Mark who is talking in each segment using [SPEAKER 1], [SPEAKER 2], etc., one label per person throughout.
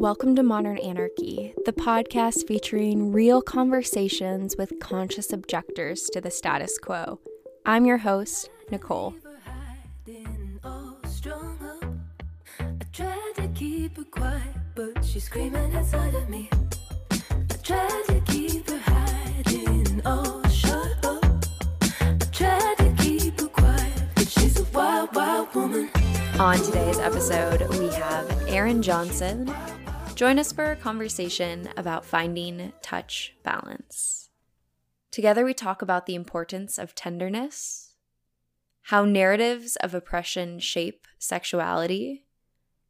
[SPEAKER 1] Welcome to Modern Anarchy, the podcast featuring real conversations with conscious objectors to the status quo. I'm your host, Nicole. she's screaming inside of me. I tried to keep her hiding, oh, shut up. I tried to keep her quiet, but she's a wild, wild woman. On today's episode, we have Aaron Johnson. Join us for a conversation about finding touch balance. Together, we talk about the importance of tenderness, how narratives of oppression shape sexuality,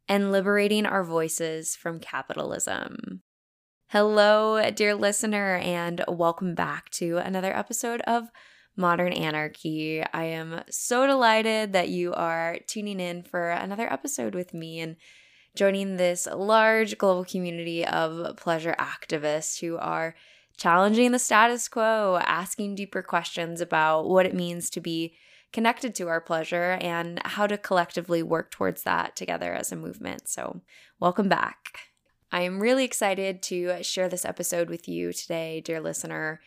[SPEAKER 1] and liberating our voices from capitalism. Hello, dear listener, and welcome back to another episode of Modern Anarchy. I am so delighted that you are tuning in for another episode with me and joining this large global community of pleasure activists who are challenging the status quo, asking deeper questions about what it means to be connected to our pleasure and how to collectively work towards that together as a movement. So, welcome back. I am really excited to share this episode with you today, dear listener.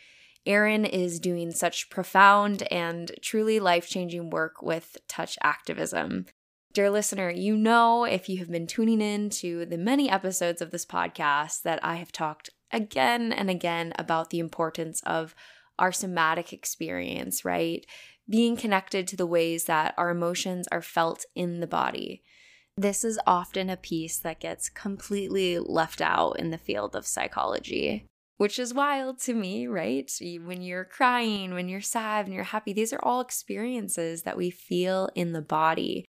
[SPEAKER 1] Aaron is doing such profound and truly life changing work with touch activism. Dear listener, you know if you have been tuning in to the many episodes of this podcast that I have talked again and again about the importance of our somatic experience, right? Being connected to the ways that our emotions are felt in the body. This is often a piece that gets completely left out in the field of psychology which is wild to me, right? When you're crying, when you're sad, when you're happy, these are all experiences that we feel in the body.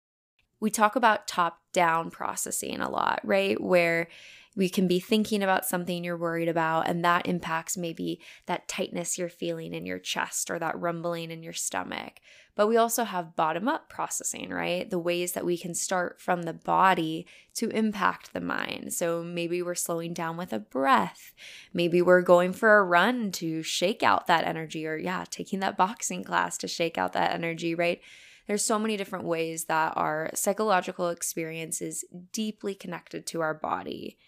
[SPEAKER 1] We talk about top down processing a lot, right? Where we can be thinking about something you're worried about, and that impacts maybe that tightness you're feeling in your chest or that rumbling in your stomach. But we also have bottom up processing, right? The ways that we can start from the body to impact the mind. So maybe we're slowing down with a breath. Maybe we're going for a run to shake out that energy, or yeah, taking that boxing class to shake out that energy, right? There's so many different ways that our psychological experience is deeply connected to our body.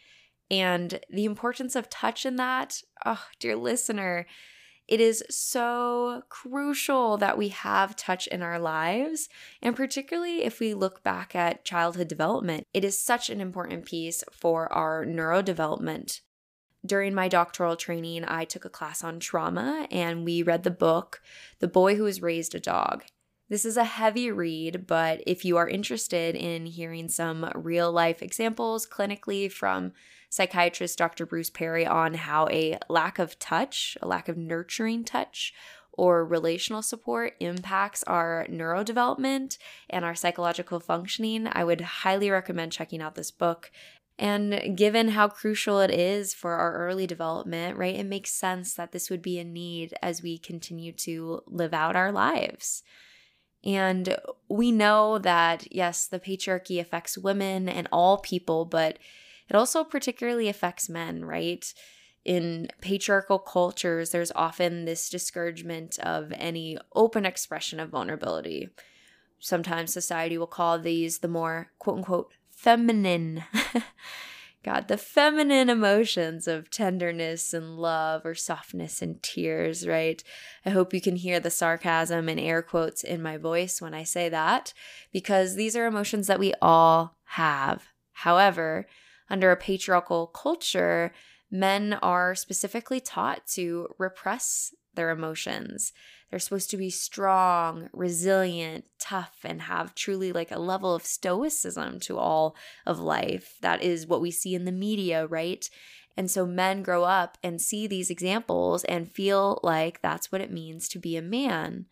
[SPEAKER 1] And the importance of touch in that, oh, dear listener, it is so crucial that we have touch in our lives. And particularly if we look back at childhood development, it is such an important piece for our neurodevelopment. During my doctoral training, I took a class on trauma and we read the book, The Boy Who Was Raised a Dog. This is a heavy read, but if you are interested in hearing some real life examples clinically from psychiatrist Dr. Bruce Perry on how a lack of touch, a lack of nurturing touch, or relational support impacts our neurodevelopment and our psychological functioning, I would highly recommend checking out this book. And given how crucial it is for our early development, right, it makes sense that this would be a need as we continue to live out our lives. And we know that, yes, the patriarchy affects women and all people, but it also particularly affects men, right? In patriarchal cultures, there's often this discouragement of any open expression of vulnerability. Sometimes society will call these the more quote unquote feminine. God, the feminine emotions of tenderness and love or softness and tears, right? I hope you can hear the sarcasm and air quotes in my voice when I say that, because these are emotions that we all have. However, under a patriarchal culture, men are specifically taught to repress their emotions. They're supposed to be strong, resilient, tough, and have truly like a level of stoicism to all of life. That is what we see in the media, right? And so men grow up and see these examples and feel like that's what it means to be a man.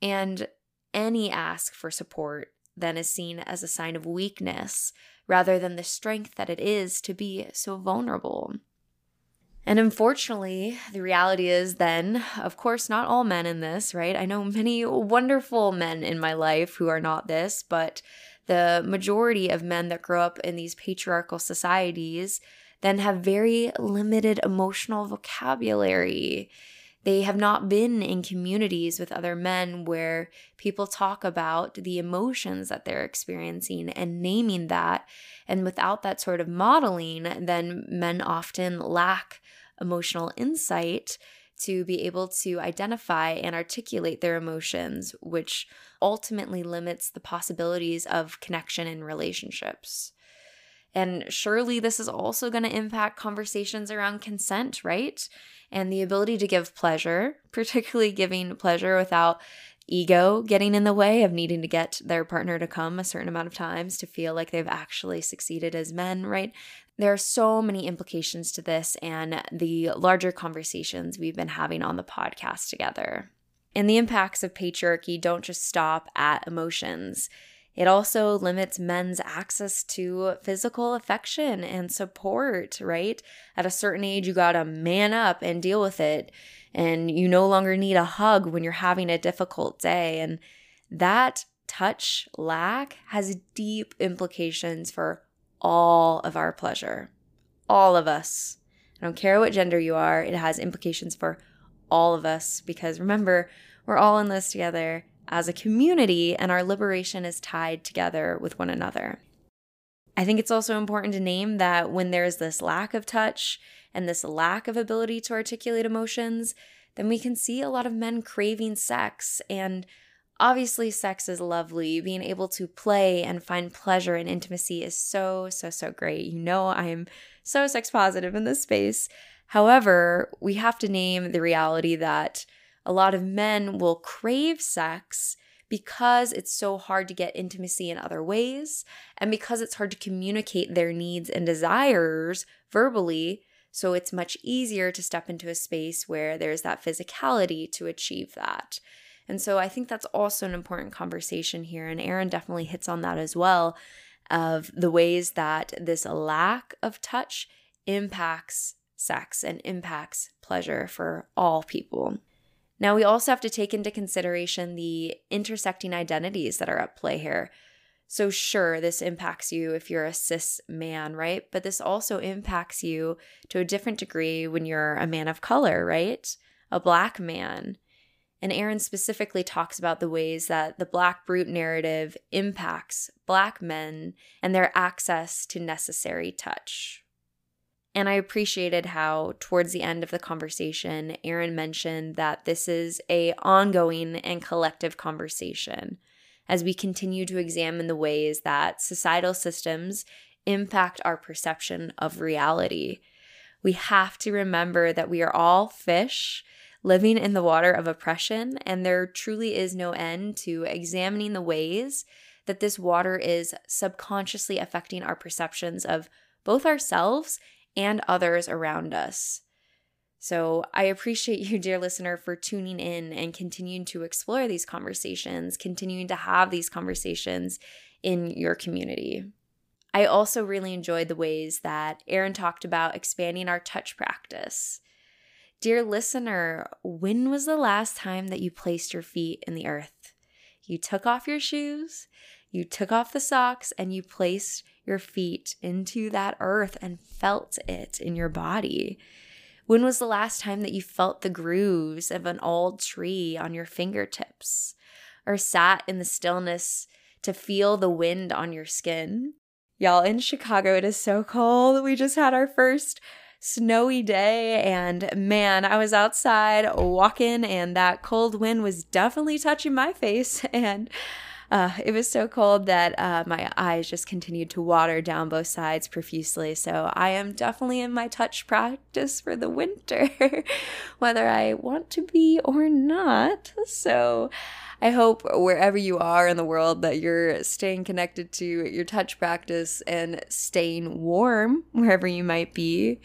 [SPEAKER 1] And any ask for support then is seen as a sign of weakness rather than the strength that it is to be so vulnerable. And unfortunately, the reality is then, of course, not all men in this, right? I know many wonderful men in my life who are not this, but the majority of men that grow up in these patriarchal societies then have very limited emotional vocabulary. They have not been in communities with other men where people talk about the emotions that they're experiencing and naming that. And without that sort of modeling, then men often lack emotional insight to be able to identify and articulate their emotions, which ultimately limits the possibilities of connection in relationships. And surely this is also going to impact conversations around consent, right? And the ability to give pleasure, particularly giving pleasure without ego getting in the way of needing to get their partner to come a certain amount of times to feel like they've actually succeeded as men, right? There are so many implications to this and the larger conversations we've been having on the podcast together. And the impacts of patriarchy don't just stop at emotions. It also limits men's access to physical affection and support, right? At a certain age, you gotta man up and deal with it. And you no longer need a hug when you're having a difficult day. And that touch lack has deep implications for all of our pleasure. All of us. I don't care what gender you are, it has implications for all of us because remember, we're all in this together as a community, and our liberation is tied together with one another. I think it's also important to name that when there's this lack of touch and this lack of ability to articulate emotions, then we can see a lot of men craving sex. And obviously, sex is lovely. Being able to play and find pleasure and intimacy is so, so, so great. You know, I am so sex positive in this space. However, we have to name the reality that a lot of men will crave sex because it's so hard to get intimacy in other ways and because it's hard to communicate their needs and desires verbally. So it's much easier to step into a space where there's that physicality to achieve that. And so I think that's also an important conversation here. And Aaron definitely hits on that as well of the ways that this lack of touch impacts sex and impacts pleasure for all people. Now, we also have to take into consideration the intersecting identities that are at play here. So, sure, this impacts you if you're a cis man, right? But this also impacts you to a different degree when you're a man of color, right? A black man. And Aaron specifically talks about the ways that the Black Brute narrative impacts Black men and their access to necessary touch. And I appreciated how towards the end of the conversation, Aaron mentioned that this is a ongoing and collective conversation as we continue to examine the ways that societal systems impact our perception of reality. We have to remember that we are all fish living in the water of oppression, and there truly is no end to examining the ways that this water is subconsciously affecting our perceptions of both ourselves and others around us. So I appreciate you, dear listener, for tuning in and continuing to explore these conversations, continuing to have these conversations in your community. I also really enjoyed the ways that Aaron talked about expanding our touch practice. Dear listener, when was the last time that you placed your feet in the earth? You took off your shoes, you took off the socks, and you placed your feet into that earth and felt it in your body? When was the last time that you felt the grooves of an old tree on your fingertips or sat in the stillness to feel the wind on your skin? Y'all, in Chicago, it is so cold. We just had our first snowy day, and man, I was outside walking, and that cold wind was definitely touching my face. And uh, it was so cold that uh, my eyes just continued to water down both sides profusely. So I am definitely in my touch practice for the winter, whether I want to be or not. So I hope wherever you are in the world that you're staying connected to your touch practice and staying warm wherever you might be.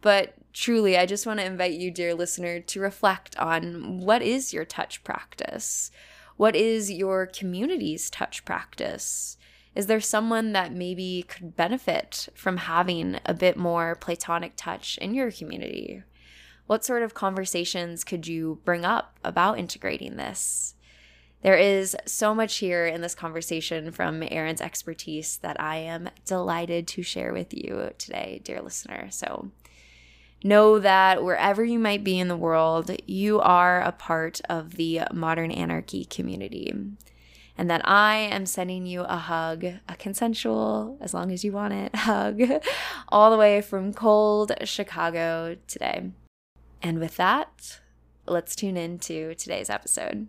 [SPEAKER 1] But truly, I just want to invite you, dear listener, to reflect on what is your touch practice? What is your community's touch practice? Is there someone that maybe could benefit from having a bit more platonic touch in your community? What sort of conversations could you bring up about integrating this? There is so much here in this conversation from Aaron's expertise that I am delighted to share with you today, dear listener. So,
[SPEAKER 2] know that wherever you might be in the world, you are a part of the modern anarchy community. And that I am sending you a hug, a consensual, as long as you want it, hug, all the way from cold Chicago today. And with that, let's tune in to today's episode.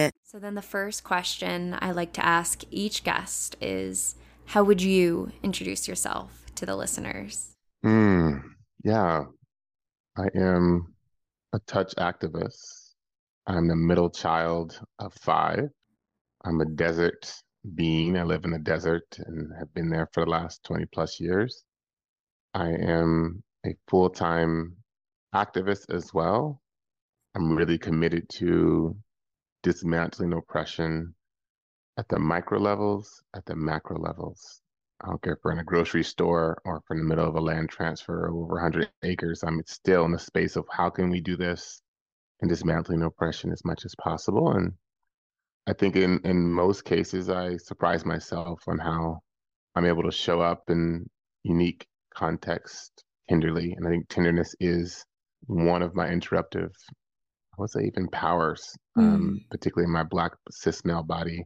[SPEAKER 2] So, then the first question I like to ask each guest is How would you introduce yourself to the listeners?
[SPEAKER 3] Mm, yeah, I am a touch activist. I'm the middle child of five. I'm a desert being. I live in the desert and have been there for the last 20 plus years. I am a full time activist as well. I'm really committed to dismantling oppression at the micro levels, at the macro levels. I don't care if we're in a grocery store or if we're in the middle of a land transfer of over 100 acres. I'm still in the space of how can we do this and dismantling oppression as much as possible. And I think in, in most cases, I surprise myself on how I'm able to show up in unique context tenderly. And I think tenderness is one of my interruptive I would say even powers, um,
[SPEAKER 2] Mm.
[SPEAKER 3] particularly in my black cis male body.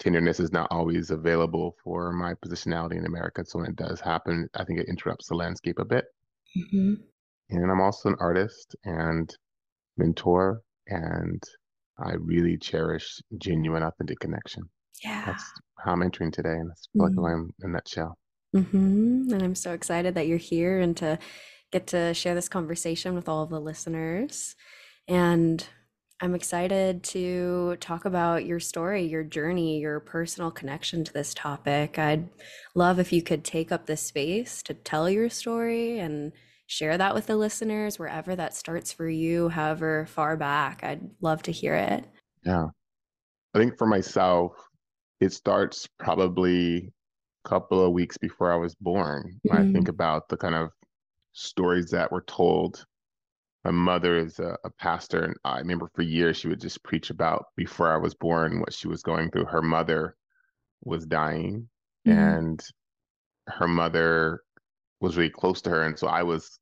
[SPEAKER 3] Tenderness is not always available for my positionality in America. So when it does happen, I think it interrupts the landscape a bit.
[SPEAKER 2] Mhm.
[SPEAKER 3] And I'm also an artist and mentor, and I really cherish genuine, authentic connection.
[SPEAKER 2] Yeah.
[SPEAKER 3] That's how I'm entering today, and that's like
[SPEAKER 2] Mm.
[SPEAKER 3] I'm in a nutshell.
[SPEAKER 1] hmm And I'm so excited that you're here and to get to share this conversation with all of the listeners. And I'm excited to talk about your story, your journey, your personal connection to this topic. I'd love if you could take up this space to tell your story and share that with the listeners wherever that starts for you, however far back. I'd love to hear it.
[SPEAKER 3] Yeah. I think for myself, it starts probably a couple of weeks before I was born. When I mm-hmm. think about the kind of stories that were told. My mother is a, a pastor, and I remember for years she would just preach about before I was born what she was going through. Her mother was dying,
[SPEAKER 2] Mhm.
[SPEAKER 3] and her mother was really close to her. And so I was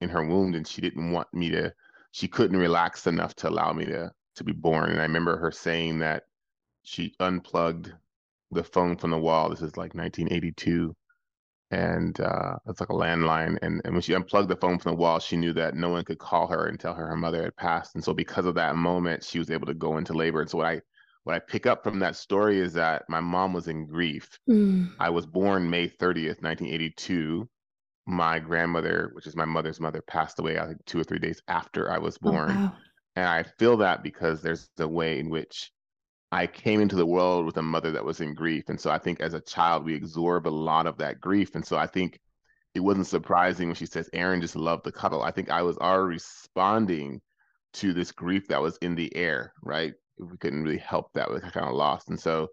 [SPEAKER 3] in her womb, and she didn't want me to, she couldn't relax enough to allow me to to be born. And I remember her saying that she unplugged the phone from the wall. This is like 1982. And uh, it's like a landline. And, and when she unplugged the phone from the wall, she knew that no one could call her and tell her her mother had passed. And so because of that moment, she was able to go into labor. And so what I what I pick up from that story is that my mom was in grief.
[SPEAKER 1] Mm.
[SPEAKER 3] I was born May 30th, 1982. My grandmother, which is my mother's mother, passed away, I think two or three days after I was
[SPEAKER 1] Oh,
[SPEAKER 3] born.
[SPEAKER 1] wow.
[SPEAKER 3] And I feel that because there's a way in which I came into the world with a mother that was in grief. And so I think as a child, we absorb a lot of that grief. And so I think it wasn't surprising when she says, Aaron just loved the cuddle. I think I was already responding to this grief that was in the air, right? We couldn't really help that. We kind of lost. And so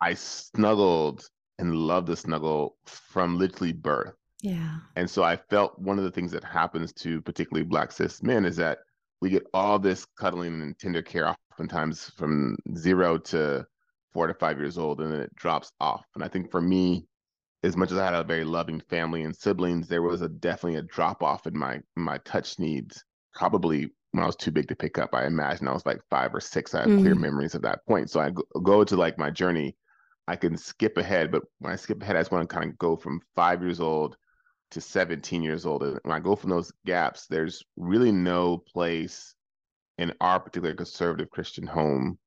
[SPEAKER 3] I snuggled and loved the snuggle from literally birth.
[SPEAKER 1] Yeah.
[SPEAKER 3] And so I felt one of the things that happens to particularly black cis men is that we get all this cuddling and tender care oftentimes from zero to four to five years old, and then it drops off. And I think for me, as much as I had a very loving family and siblings, there was a definitely a drop off in my my touch needs. Probably when I was too big to pick up. I imagine I was like five or six. I have clear
[SPEAKER 1] Mm.
[SPEAKER 3] memories of that point. So I go, go to like my journey. I can skip ahead, but when I skip ahead, I just want to kind of go from five years old to 17 years old. And when I go from those gaps, there's really no place in our particular conservative Christian home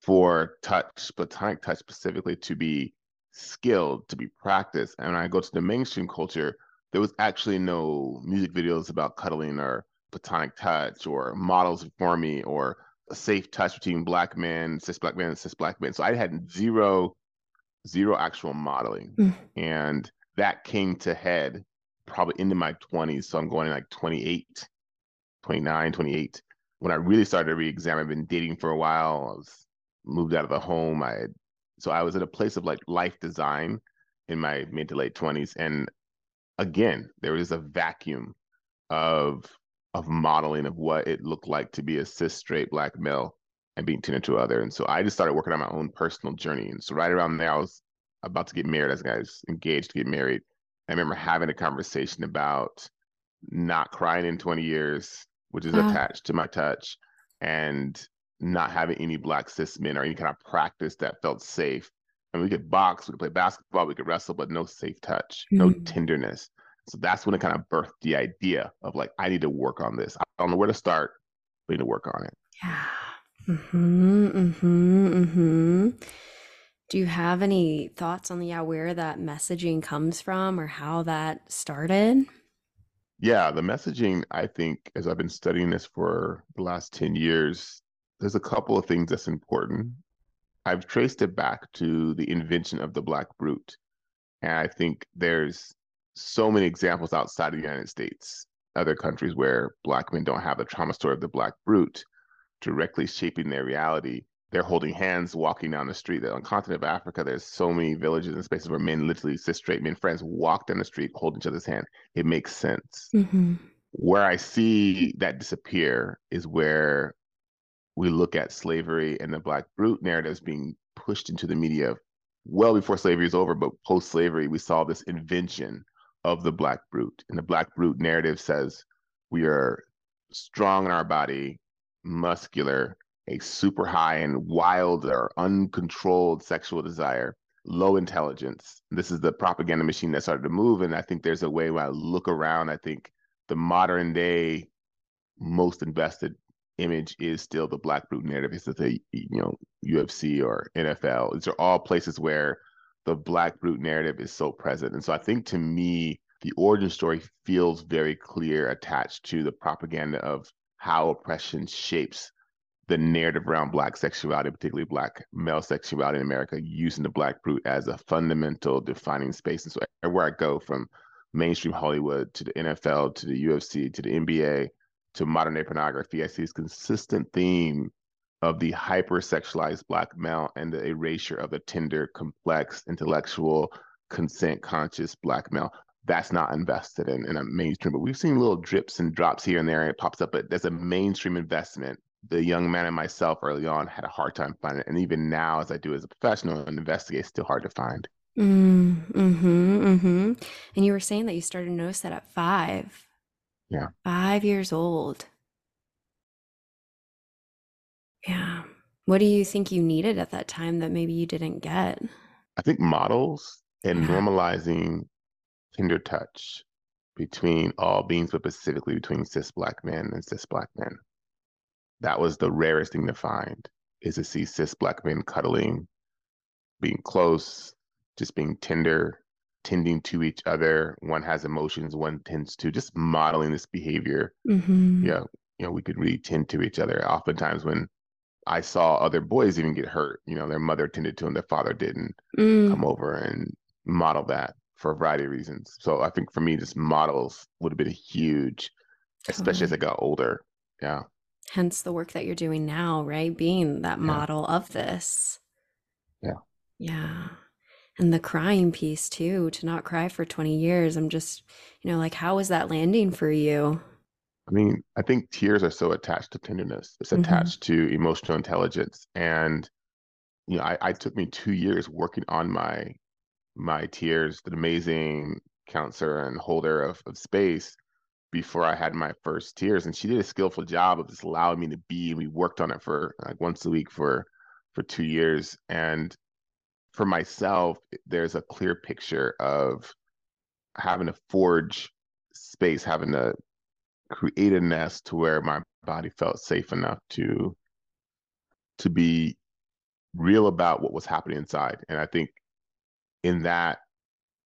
[SPEAKER 3] for touch, platonic touch specifically, to be skilled, to be practiced. And when I go to the mainstream culture, there was actually no music videos about cuddling or platonic touch or models for me or a safe touch between black men, cis black men, and cis black men. So I had zero, zero actual modeling.
[SPEAKER 1] Mm.
[SPEAKER 3] And that came to head probably into my 20s. So I'm going in like 28 29, 28. When I really started to re-examine, I've been dating for a while. I was moved out of the home. I had, so I was at a place of like life design in my mid to late 20s. And again, there was a vacuum of of modeling of what it looked like to be a cis straight black male and being turned into other. And so I just started working on my own personal journey. And so right around there, I was about to get married I was engaged to get married. I remember having a conversation about not crying in 20 years, which is attached to my touch, and not having any black cis men or any kind of practice that felt safe. And we could box, we could play basketball, we could wrestle, but no safe touch, mm-hmm. no mm. tenderness. So that's when it kind of birthed the idea of like, I need to work on this. I don't know where to start, but I need to work on it.
[SPEAKER 1] Yeah. Mm-hmm. Mm-hmm. Mm-hmm. Do you have any thoughts on the yeah, where that messaging comes from or how that started?
[SPEAKER 3] Yeah, the messaging, I think, as I've been studying this for the last 10 years, there's a couple of things that's important. I've traced it back to the invention of the Black brute. And I think there's so many examples outside of the United States, other countries where Black men don't have the trauma story of the Black brute directly shaping their reality. They're holding hands, walking down the street. That On the continent of Africa, there's so many villages and spaces where men, literally cis straight men friends, walk down the street holding each other's hand. It makes sense. Mm-hmm. Where I see that disappear is where we look at slavery and the Black brute narratives being pushed into the media well before slavery is over, but post slavery, we saw this invention of the Black brute. And the Black brute narrative says we are strong in our body, muscular, a super high and wild or uncontrolled sexual desire, low intelligence. This is the propaganda machine that started to move. And I think there's a way when I look around, I think the modern day most invested image is still the black brute narrative. It's the you know UFC or NFL. These are all places where the black brute narrative is so present. And so I think to me, the origin story feels very clear attached to the propaganda of how oppression shapes the narrative around black sexuality, particularly black male sexuality in America, using the black brute as a fundamental defining space. And so everywhere I go from mainstream Hollywood to the NFL to the UFC to the NBA to modern day pornography, I see this consistent theme of the hypersexualized black male and the erasure of the tender, complex, intellectual, consent conscious black male that's not invested in in a mainstream. But we've seen little drips and drops here and there, and it pops up. But there's a mainstream investment. The young man and myself early on had a hard time finding it, and even now, as I do as a professional and investigate, it's still hard to find.
[SPEAKER 1] Mm, mm-hmm, mm-hmm. And you were saying that you started to notice that at five.
[SPEAKER 3] Yeah.
[SPEAKER 1] Five years old. Yeah. What do you think you needed at that time that maybe you didn't get?
[SPEAKER 3] I think models and yeah. normalizing tender touch between all beings, but specifically between cis black men and cis black men. That was the rarest thing to find is to see cis black men cuddling, being close, just being tender, tending to each other. One has emotions, one tends to just modeling this behavior. Mm-hmm. Yeah, you know, we could really tend to each other. Oftentimes when I saw other boys even get hurt, you know, their mother tended to them, their father didn't mm. come over and model that for a variety of reasons. So I think for me, just models would have been huge, especially as I got older. Yeah.
[SPEAKER 1] Hence the work that you're doing now, right? Being that model of this.
[SPEAKER 3] Yeah.
[SPEAKER 1] Yeah. And the crying piece too, to not cry for 20 years. I'm just, you know, like, how was that landing for you?
[SPEAKER 3] I mean, I think tears are so attached to tenderness. It's mm-hmm. attached to emotional intelligence. And, you know, I, I took me two years working on my my tears, an amazing counselor and holder of, of space before I had my first tears. And she did a skillful job of just allowing me to be. And We worked on it for like once a week for for two years. And for myself, there's a clear picture of having to forge space, having to create a nest to where my body felt safe enough to to be real about what was happening inside. And I think in that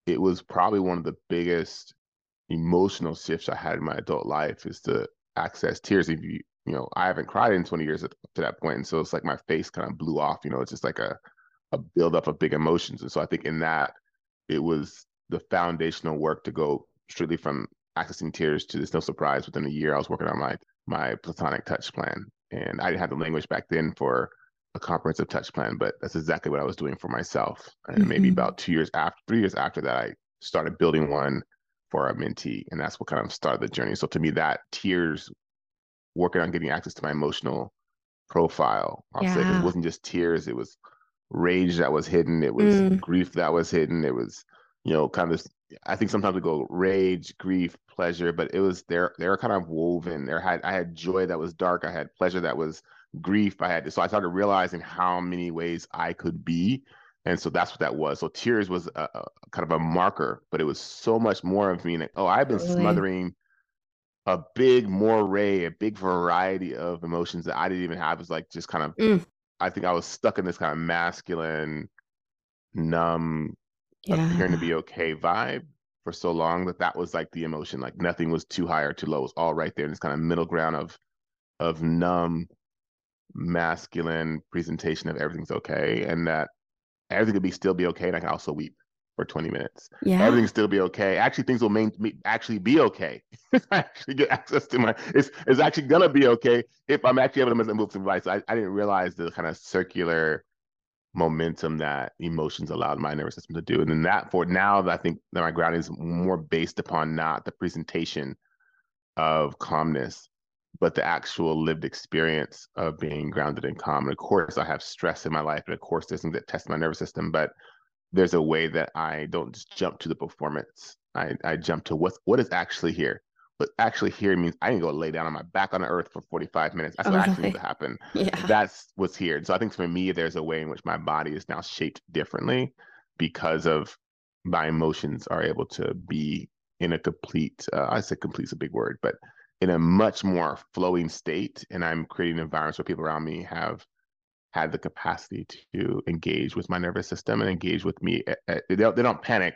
[SPEAKER 3] it was probably one of the biggest emotional shifts I had in my adult life is to access tears. If you, you know, I haven't cried in 20 years up to that point. And so it's like my face kind of blew off, you know, it's just like a, a buildup of big emotions. And so I think in that, it was the foundational work to go strictly from accessing tears to this no surprise within a year I was working on my my platonic touch plan. And I didn't have the language back then for a comprehensive touch plan, but that's exactly what I was doing for myself. And mm-hmm. maybe about two years after, three years after that, I started building one for a mentee. And that's what kind of started the journey. So to me, that tears, working on getting access to my emotional profile, I'll yeah. say it wasn't just tears, it was rage that was hidden, it was mm. grief that was hidden, it was, you know, kind of this. I think sometimes we go rage, grief, pleasure, but it was there. They were kind of woven. There had I had joy that was dark. I had pleasure that was grief. I had so I started realizing how many ways I could be, and so that's what that was. So tears was a, a kind of a marker, but it was so much more of me. Like, oh, I've been really? smothering a big moray, a big variety of emotions that I didn't even have. It was like just kind of. Mm. I think I was stuck in this kind of masculine, numb, yeah. appearing to be okay vibe for so long that that was like the emotion. Like nothing was too high or too low. It was all right there in this kind of middle ground of of numb masculine presentation of everything's okay and that everything could be still be okay and I can also weep for 20 minutes. Yeah. Everything still be okay. Actually, things will main, actually be okay. I actually get access to my, it's, it's actually gonna be okay if I'm actually able to move some advice. I, I didn't realize the kind of circular momentum that emotions allowed my nervous system to do. And then that for now, I think that my grounding is more based upon not the presentation of calmness, but the actual lived experience of being grounded and calm. And of course, I have stress in my life, and of course, there's things that test my nervous system. But there's a way that I don't just jump to the performance. I, I jump to what's what is actually here. What actually here means I can go lay down on my back on the earth for 45 minutes. That's what actually needs to happen. Yeah. That's what's here. And so I think for me, there's a way in which my body is now shaped differently because of my emotions are able to be in a complete, uh, I say complete is a big word, but in a much more flowing state and i'm creating environments where people around me have had the capacity to engage with my nervous system and engage with me they don't, they don't panic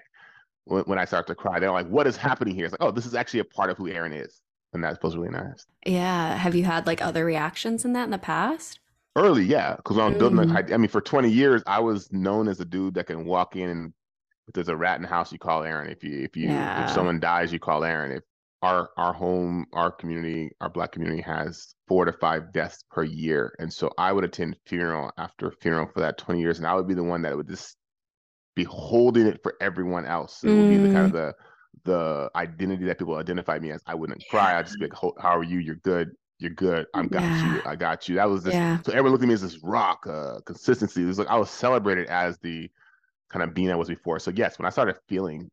[SPEAKER 3] when, when i start to cry. They're like what is happening here? It's like oh this is actually a part of who aaron is. And that feels really nice.
[SPEAKER 1] Yeah. Have you had like other reactions in that in the past?
[SPEAKER 3] Early yeah. Because i'm mm. building I, I mean for 20 years i was known as a dude that can walk in and if there's a rat in the house you call aaron. If you if you yeah. if someone dies you call aaron. If our our home, our community, our black community has four to five deaths per year. And so I would attend funeral after funeral for that 20 years. And I would be the one that would just be holding it for everyone else. It mm. would be the kind of mm. the the identity that people identify me as. I wouldn't cry. I'd just be like, how are you? You're good. You're good. I'm got yeah. you. I got you. That was this. Yeah. So everyone looked at me as this rock, uh, consistency. It was like I was celebrated as the kind of being I was before. So yes, when I started feeling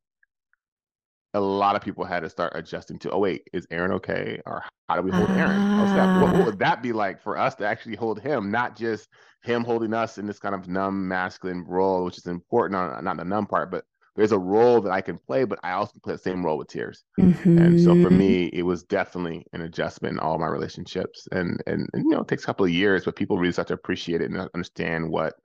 [SPEAKER 3] a lot of people had to start adjusting to, oh wait, is Aaron okay? Or how do we hold Aaron? That, what, what, would that be like for us to actually hold him, not just him holding us in this kind of numb masculine role, which is important on not the numb part, but there's a role that I can play, but I also play the same role with tears. Mm-hmm. And so for mm-hmm. me, it was definitely an adjustment in all my relationships. And, and, and you know, it takes a couple of years, but people really start to appreciate it and understand what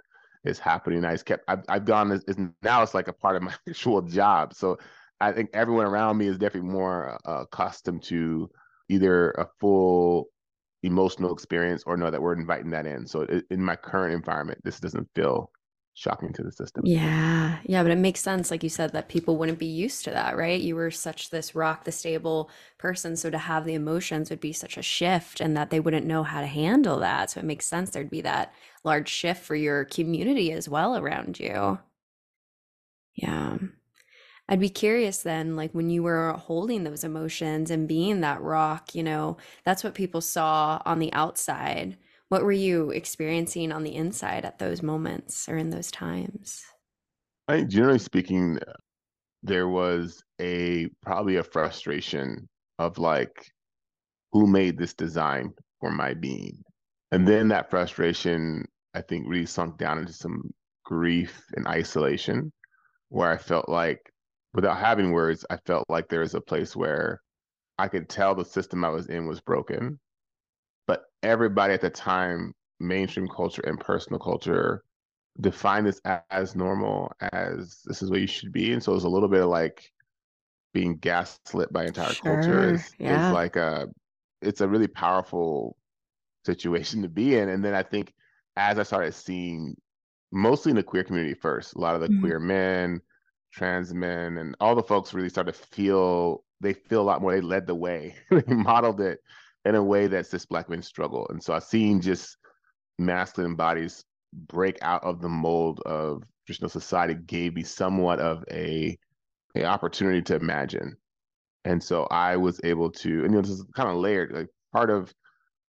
[SPEAKER 3] is happening. I just kept I've, I've gone as, now it's like a part of my actual job. So I think everyone around me is definitely more uh, accustomed to either a full emotional experience or know that we're inviting that in. So in my current environment, this doesn't feel shocking to the system.
[SPEAKER 1] Yeah. Yeah. But it makes sense, like you said, that people wouldn't be used to that, right? You were such this rock the stable person. So to have the emotions would be such a shift and that they wouldn't know how to handle that. So it makes sense there'd be that large shift for your community as well around you. Yeah. I'd be curious then, like when you were holding those emotions and being that rock, you know, that's what people saw on the outside. What were you experiencing on the inside at those moments or in those times?
[SPEAKER 3] I generally speaking, there was a probably a frustration of like, who made this design for my being? And then that frustration, I think, really sunk down into some grief and isolation where I felt like without having words, I felt like there was a place where I could tell the system I was in was broken. But everybody at the time, mainstream culture and personal culture, defined this as normal, as this is what you should be. And so it was a little bit of like being gaslit by entire sure, culture is, yeah. is like a it's a really powerful situation to be in. And then I think as I started seeing mostly in the queer community first, a lot of the mm-hmm. queer men, trans men and all the folks really started to feel they feel a lot more. They led the way. they modeled it in a way that's this black men struggle. And so I've seen just masculine bodies break out of the mold of traditional society gave me somewhat of a, a opportunity to imagine. And so I was able to, and you know, this is kind of layered. Like part of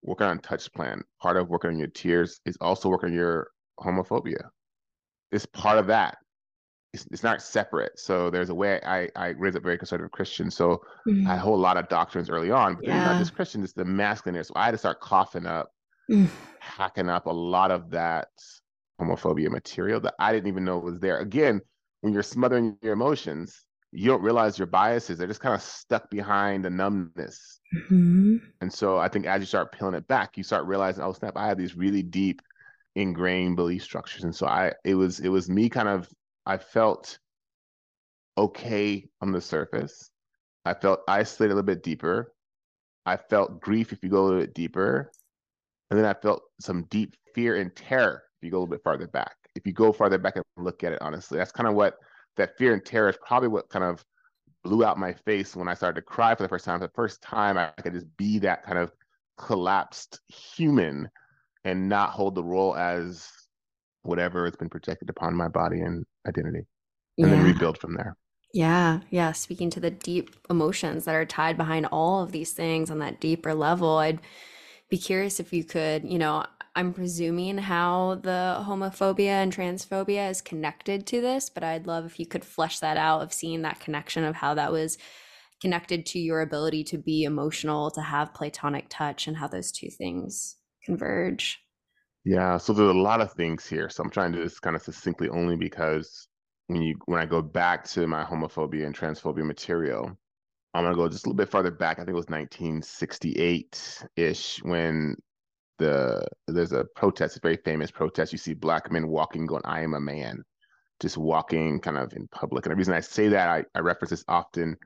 [SPEAKER 3] working on touch plan, part of working on your tears is also working on your homophobia. It's part of that. It's, it's not separate. So there's a way I, I raised up very conservative Christian. So mm. I hold a whole lot of doctrines early on, but yeah. not just Christian, it's the masculine. So I had to start coughing up, mm. hacking up a lot of that homophobia material that I didn't even know was there. Again, when you're smothering your emotions, you don't realize your biases. They're just kind of stuck behind the numbness. Mm-hmm. And so I think as you start peeling it back, you start realizing, oh snap, I have these really deep ingrained belief structures. And so I it was it was me kind of I felt okay on the surface. I felt isolated a little bit deeper. I felt grief if you go a little bit deeper. And then I felt some deep fear and terror if you go a little bit farther back. If you go farther back and look at it honestly, that's kind of what that fear and terror is probably what kind of blew out my face when I started to cry for the first time. For the first time, I could just be that kind of collapsed human and not hold the role as whatever has been projected upon my body and identity, and yeah. then rebuild from there.
[SPEAKER 1] Yeah, yeah. Speaking to the deep emotions that are tied behind all of these things on that deeper level, I'd be curious if you could, you know, I'm presuming how the homophobia and transphobia is connected to this, but I'd love if you could flesh that out of seeing that connection of how that was connected to your ability to be emotional, to have platonic touch, and how those two things converge.
[SPEAKER 3] Yeah, so there's a lot of things here. So I'm trying to just kind of succinctly only because when you when I go back to my homophobia and transphobia material, I'm gonna go just a little bit farther back. I think it was 1968 ish when the there's a protest, a very famous protest. You see black men walking, going, "I am a man," just walking kind of in public. And the reason I say that, I, I reference this often,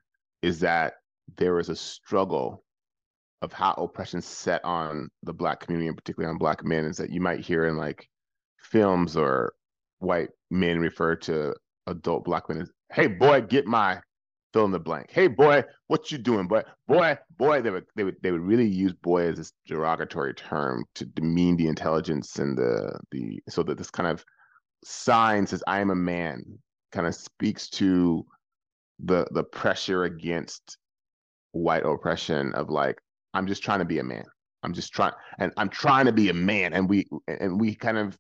[SPEAKER 3] is that there was a struggle of how oppression set on the black community, and particularly on black men, is that you might hear in like films or white men refer to adult black men as, "Hey boy, get my fill in the blank. Hey boy, what you doing, boy? Boy, boy, they would they would they would really use boy as this derogatory term to demean the intelligence and the the so that this kind of sign says I am a man kind of speaks to the the pressure against white oppression of like I'm just trying to be a man. I'm just trying and I'm trying to be a man and we and we kind of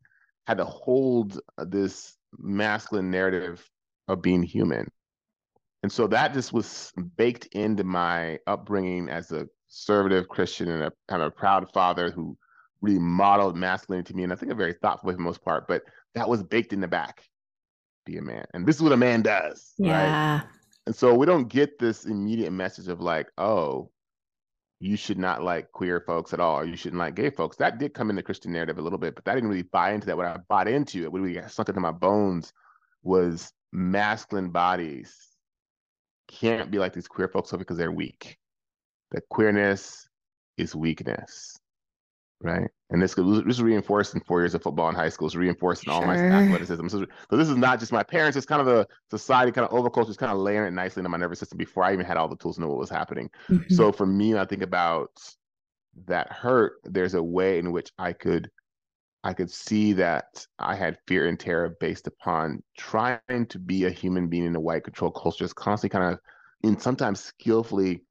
[SPEAKER 3] had to hold this masculine narrative of being human and so that just was baked into my upbringing as a conservative Christian and a kind of proud father who really modeled masculinity to me. And I think a very thoughtful way for the most part, but that was baked in the back. Be a man. And this is what a man does. Yeah. Right? And so we don't get this immediate message of like, oh, you should not like queer folks at all, or you shouldn't like gay folks. That did come in the Christian narrative a little bit, but I didn't really buy into that. What I bought into, it, what really sunk into my bones was masculine bodies can't be like these queer folks because they're weak. That queerness is weakness, right? And this, this was reinforced in four years of football in high school. It's reinforced in all my athleticism. So, so, this is not just my parents. It's kind of a society, kind of overculture, just kind of layering it nicely into my nervous system before I even had all the tools to know what was happening. Mm-hmm. So for me, I think about that hurt. There's a way in which I could I could see that I had fear and terror based upon trying to be a human being in a white control culture, just constantly kind of, and sometimes skillfully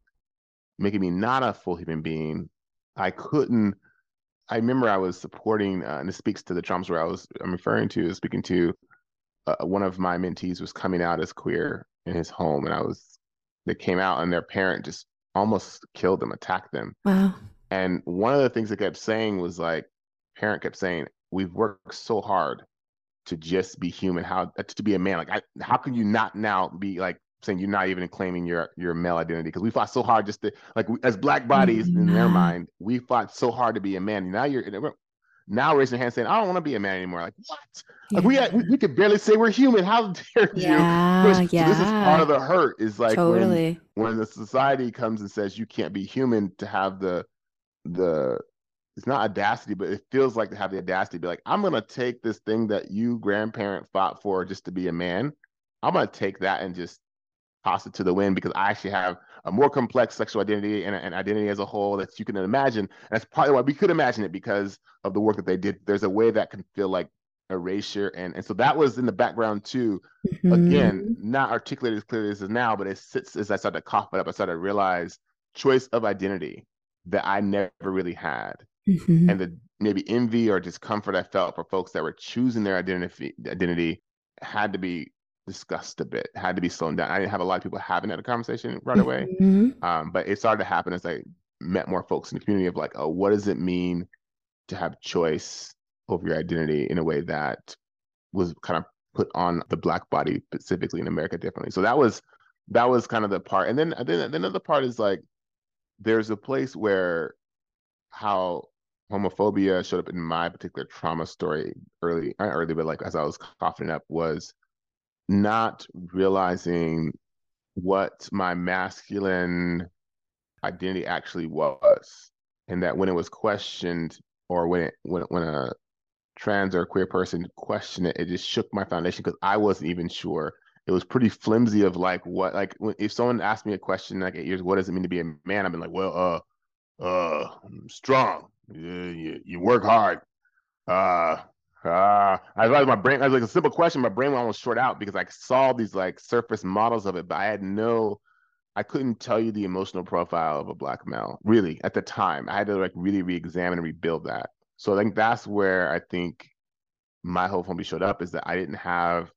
[SPEAKER 3] making me not a full human being. I couldn't. I remember I was supporting, uh, and it speaks to the traumas where I was I'm referring to, speaking to uh, one of my mentees was coming out as queer in his home, and I was they came out, and their parent just almost killed them, attacked them. Wow. And one of the things they kept saying was like, parent kept saying, "We've worked so hard to just be human. How to be a man? Like, I, how can you not now be like saying you're not even claiming your your male identity? Because we fought so hard just to like as black bodies in their mm-hmm. mind, we fought so hard to be a man. Now you're now raising your hand saying, "I don't want to be a man anymore." Like what? Yeah. Like we, had, we we could barely say we're human. How dare yeah, you? yeah. This is part of the hurt. Is like totally. when, when the society comes and says you can't be human to have the the it's not audacity, but it feels like to have the audacity to be like, I'm gonna take this thing that you grandparent fought for just to be a man. I'm gonna take that and just toss it to the wind because I actually have a more complex sexual identity and, and identity as a whole that you can imagine. And that's probably why we could imagine it because of the work that they did. There's a way that can feel like erasure. And, and so that was in the background too. Mm-hmm. Again, not articulated as clearly as it is now, but it sits as I started to cough it up, I started to realize choice of identity that I never really had. Mm-hmm. And the maybe envy or discomfort I felt for folks that were choosing their identity identity had to be discussed a bit, had to be slowed down. I didn't have a lot of people having that conversation right away. Mm-hmm. Um, but it started to happen as I met more folks in the community of like, oh, what does it mean to have choice over your identity in a way that was kind of put on the black body specifically in America differently. So that was that was kind of the part. And then then the another part is like there's a place where how homophobia showed up in my particular trauma story early early but like as I was coughing up was not realizing what my masculine identity actually was and that when it was questioned or when it when when a trans or queer person questioned it it just shook my foundation because i wasn't even sure. It was pretty flimsy of like what like when, if someone asked me a question like eight years what does it mean to be a man? I've been like well uh uh strong. You, you, you work hard. Uh uh, I realized my brain, I was like a simple question, my brain almost short out because I saw these like surface models of it, but I had no, I couldn't tell you the emotional profile of a black male really at the time. I had to like really re-examine and rebuild that. So I think that's where I think my whole homophobia showed up is that I didn't have,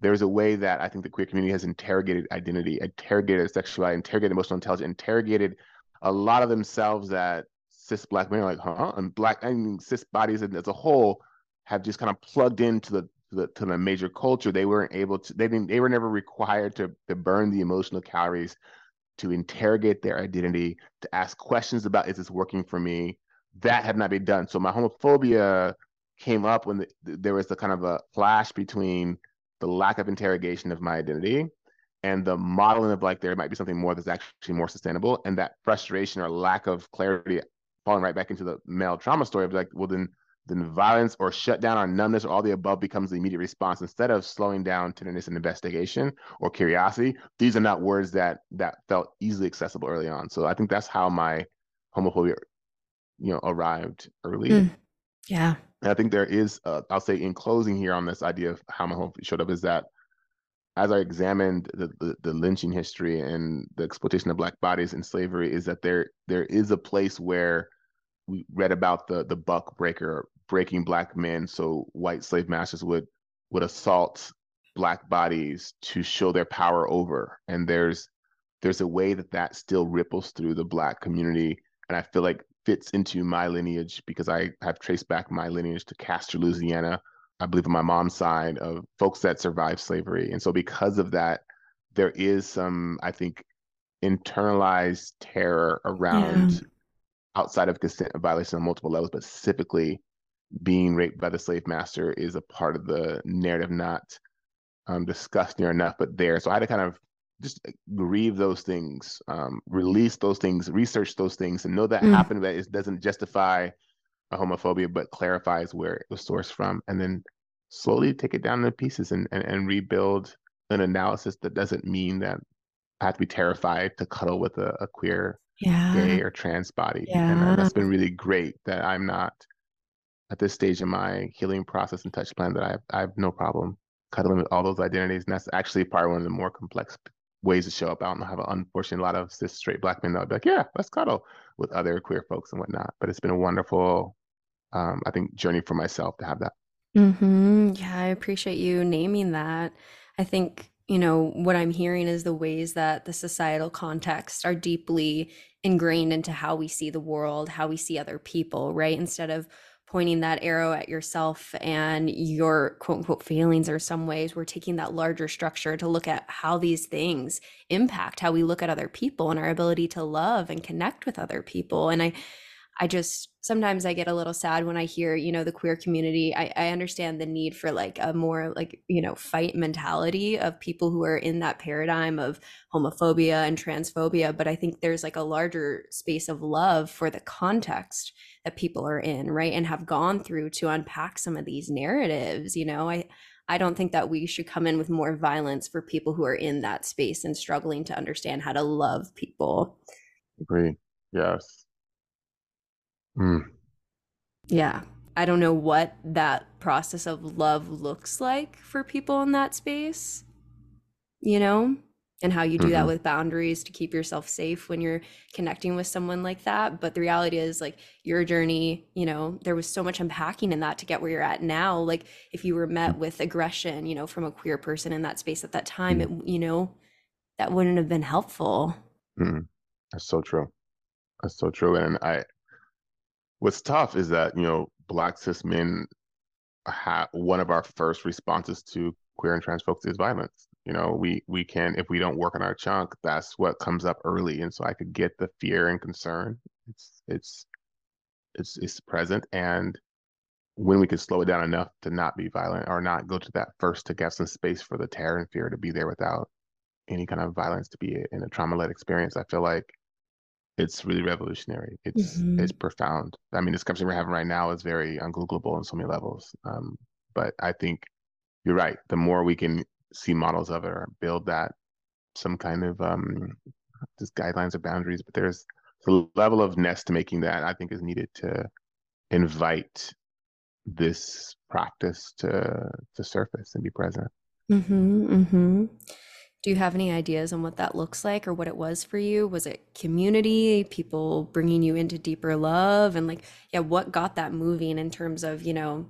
[SPEAKER 3] there's a way that I think the queer community has interrogated identity, interrogated sexuality, interrogated emotional intelligence, interrogated a lot of themselves that cis black men are like, huh? And black, I mean, cis bodies as a whole have just kind of plugged into the to the, to the major culture. They weren't able to. They didn't. They were never required to to burn the emotional calories to interrogate their identity, to ask questions about is this working for me. That had not been done. So my homophobia came up when the, there was the kind of a clash between the lack of interrogation of my identity and the modeling of like there might be something more that's actually more sustainable and that frustration or lack of clarity falling right back into the male trauma story of like well then then violence or shutdown or numbness or all the above becomes the immediate response instead of slowing down tenderness and investigation or curiosity. These are not words that that felt easily accessible early on. So i think that's how my homophobia you know arrived early. Mm,
[SPEAKER 1] yeah.
[SPEAKER 3] And i think there is uh, i'll say in closing here on this idea of how my homophobia showed up is that as I examined the, the, the, lynching history and the exploitation of black bodies in slavery, is that there there is a place where we read about the the buck breaker breaking black men so white slave masters would would assault black bodies to show their power over. And there's there's a way that that still ripples through the black community. And i feel like fits into my lineage because i have traced back my lineage to castor louisiana i believe on my mom's side of folks that survived slavery. And so because of that there is some i think internalized terror around yeah. outside of consent violation on multiple levels but specifically being raped by the slave master is a part of the narrative not um, discussed near enough, but there. So I had to kind of just grieve those things, um, release those things, research those things, and know that mm. happened. That it doesn't justify a homophobia, but clarifies where it was sourced from, and then slowly take it down into pieces and, and, and rebuild an analysis that doesn't mean that I have to be terrified to cuddle with a, a queer, yeah. gay, or trans body. Yeah. And uh, that's been really great that I'm not at this stage in my healing process and touch plan that I have, I have no problem cuddling with all those identities. And that's actually probably one of the more complex ways to show up. I don't have, an unfortunately, a lot of cis straight black men that would be like, yeah, let's cuddle with other queer folks and whatnot. But it's been a wonderful, um, I think, journey for myself to have that.
[SPEAKER 1] Mm-hmm. Yeah, I appreciate you naming that. I think, you know, what I'm hearing is the ways that the societal contexts are deeply ingrained into how we see the world, how we see other people, right? Instead of pointing that arrow at yourself and your quote unquote failings or some ways we're taking that larger structure to look at how these things impact how we look at other people and our ability to love and connect with other people. And i i just sometimes i get a little sad when i hear you know the queer community i, I understand the need for like a more like you know fight mentality of people who are in that paradigm of homophobia and transphobia but i think there's like a larger space of love for the context that people are in right and have gone through to unpack some of these narratives you know i I don't think that we should come in with more violence for people who are in that space and struggling to understand how to love people.
[SPEAKER 3] Agree. Yes. Mm.
[SPEAKER 1] Yeah. I don't know what that process of love looks like for people in that space, you know, and how you do that
[SPEAKER 3] Mhm.
[SPEAKER 1] with boundaries to keep yourself safe when you're connecting with someone like that. But the reality is, like, your journey, you know, there was so much unpacking in that to get where you're at now. Like, if you were met with aggression, you know, from a queer person in that space at that time, it, you know, that wouldn't have been helpful.
[SPEAKER 3] Mm. That's so true. That's so true. And I, what's tough is that, you know, Black cis men have one of our first responses to queer and trans folks is violence. You know, we we can if we don't work on our chunk, that's what comes up early. And so I could get the fear and concern. It's it's it's it's present. And when we could slow it down enough to not be violent or not go to that first to get some space for the terror and fear to be there without any kind of violence to be in a trauma-led experience, I feel like it's really revolutionary. It's
[SPEAKER 1] Mhm.
[SPEAKER 3] it's profound. I mean, this conversation we're having right now is very ungoogleable on so many levels. Um, but I think you're right. The more we can see models of it or build that some kind of um, just guidelines or boundaries, but there's the level of nest making that I think is needed to invite this practice to to surface and be present.
[SPEAKER 1] Mm-hmm, mm-hmm. Do you have any ideas on what that looks like or what it was for you? Was it community, people bringing you into deeper love? And like, yeah, what got that moving in terms of, you know,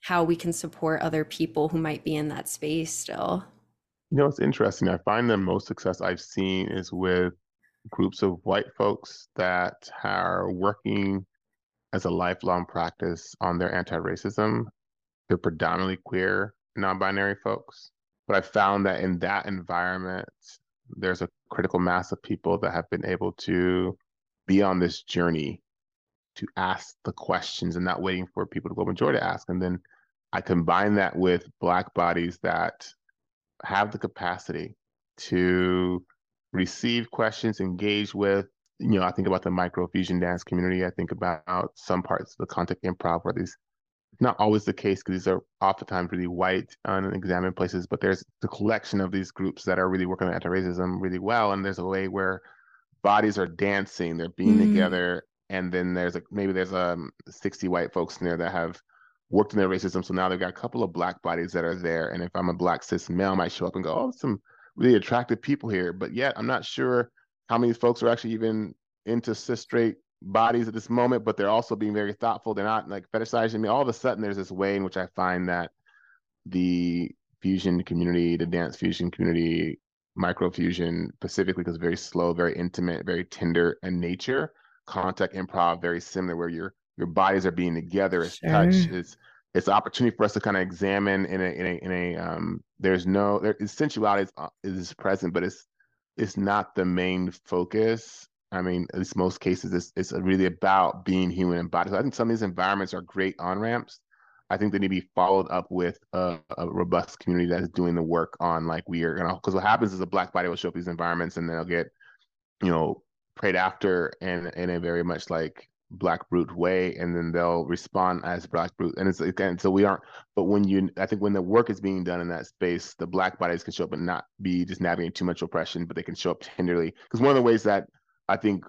[SPEAKER 1] how we can support other people who might be in that space still?
[SPEAKER 3] You know, it's interesting. I find the most success I've seen is with groups of white folks that are working as a lifelong practice on their anti-racism. They're predominantly queer, non-binary folks. But I found that in that environment, there's a critical mass of people that have been able to be on this journey to ask the questions and not waiting for people to go majority to ask. And then I combine that with Black bodies that have the capacity to receive questions, engage with. You know, I think about the microfusion dance community. I think about some parts of the contact improv where these not always the case because these are oftentimes really white, unexamined places, but there's the collection of these groups that are really working on anti-racism really well. And there's a way where bodies are dancing, they're being
[SPEAKER 1] Mm.
[SPEAKER 3] together, and then there's like maybe there's um 60 white folks in there that have worked in their racism. So now they've got a couple of black bodies that are there. And if I'm a black cis male, I might show up and go, oh, some really attractive people here. But yet I'm not sure how many folks are actually even into cis straight bodies at this moment, but they're also being very thoughtful. They're not like fetishizing me. All of a sudden there's this way in which I find that the fusion community, the dance fusion community, microfusion specifically because very slow, very intimate, very tender in nature. Contact improv, very similar, where your your bodies are being together. It's touch.
[SPEAKER 1] Sure.
[SPEAKER 3] It's it's an opportunity for us to kind of examine in a in a in a um. There's no there sensuality is, uh, is present, but it's it's not the main focus. I mean, at least most cases, it's it's really about being human and body. So I think some of these environments are great on ramps. I think they need to be followed up with a, a robust community that is doing the work on like we are gonna. Because what happens is a black body will show up these environments and they'll get, you know, preyed after and in a very much like black brute way, and then they'll respond as black brute. And it's again, so we aren't. But when you, I think when the work is being done in that space, the black bodies can show up and not be just navigating too much oppression, but they can show up tenderly. Because one of the ways that I think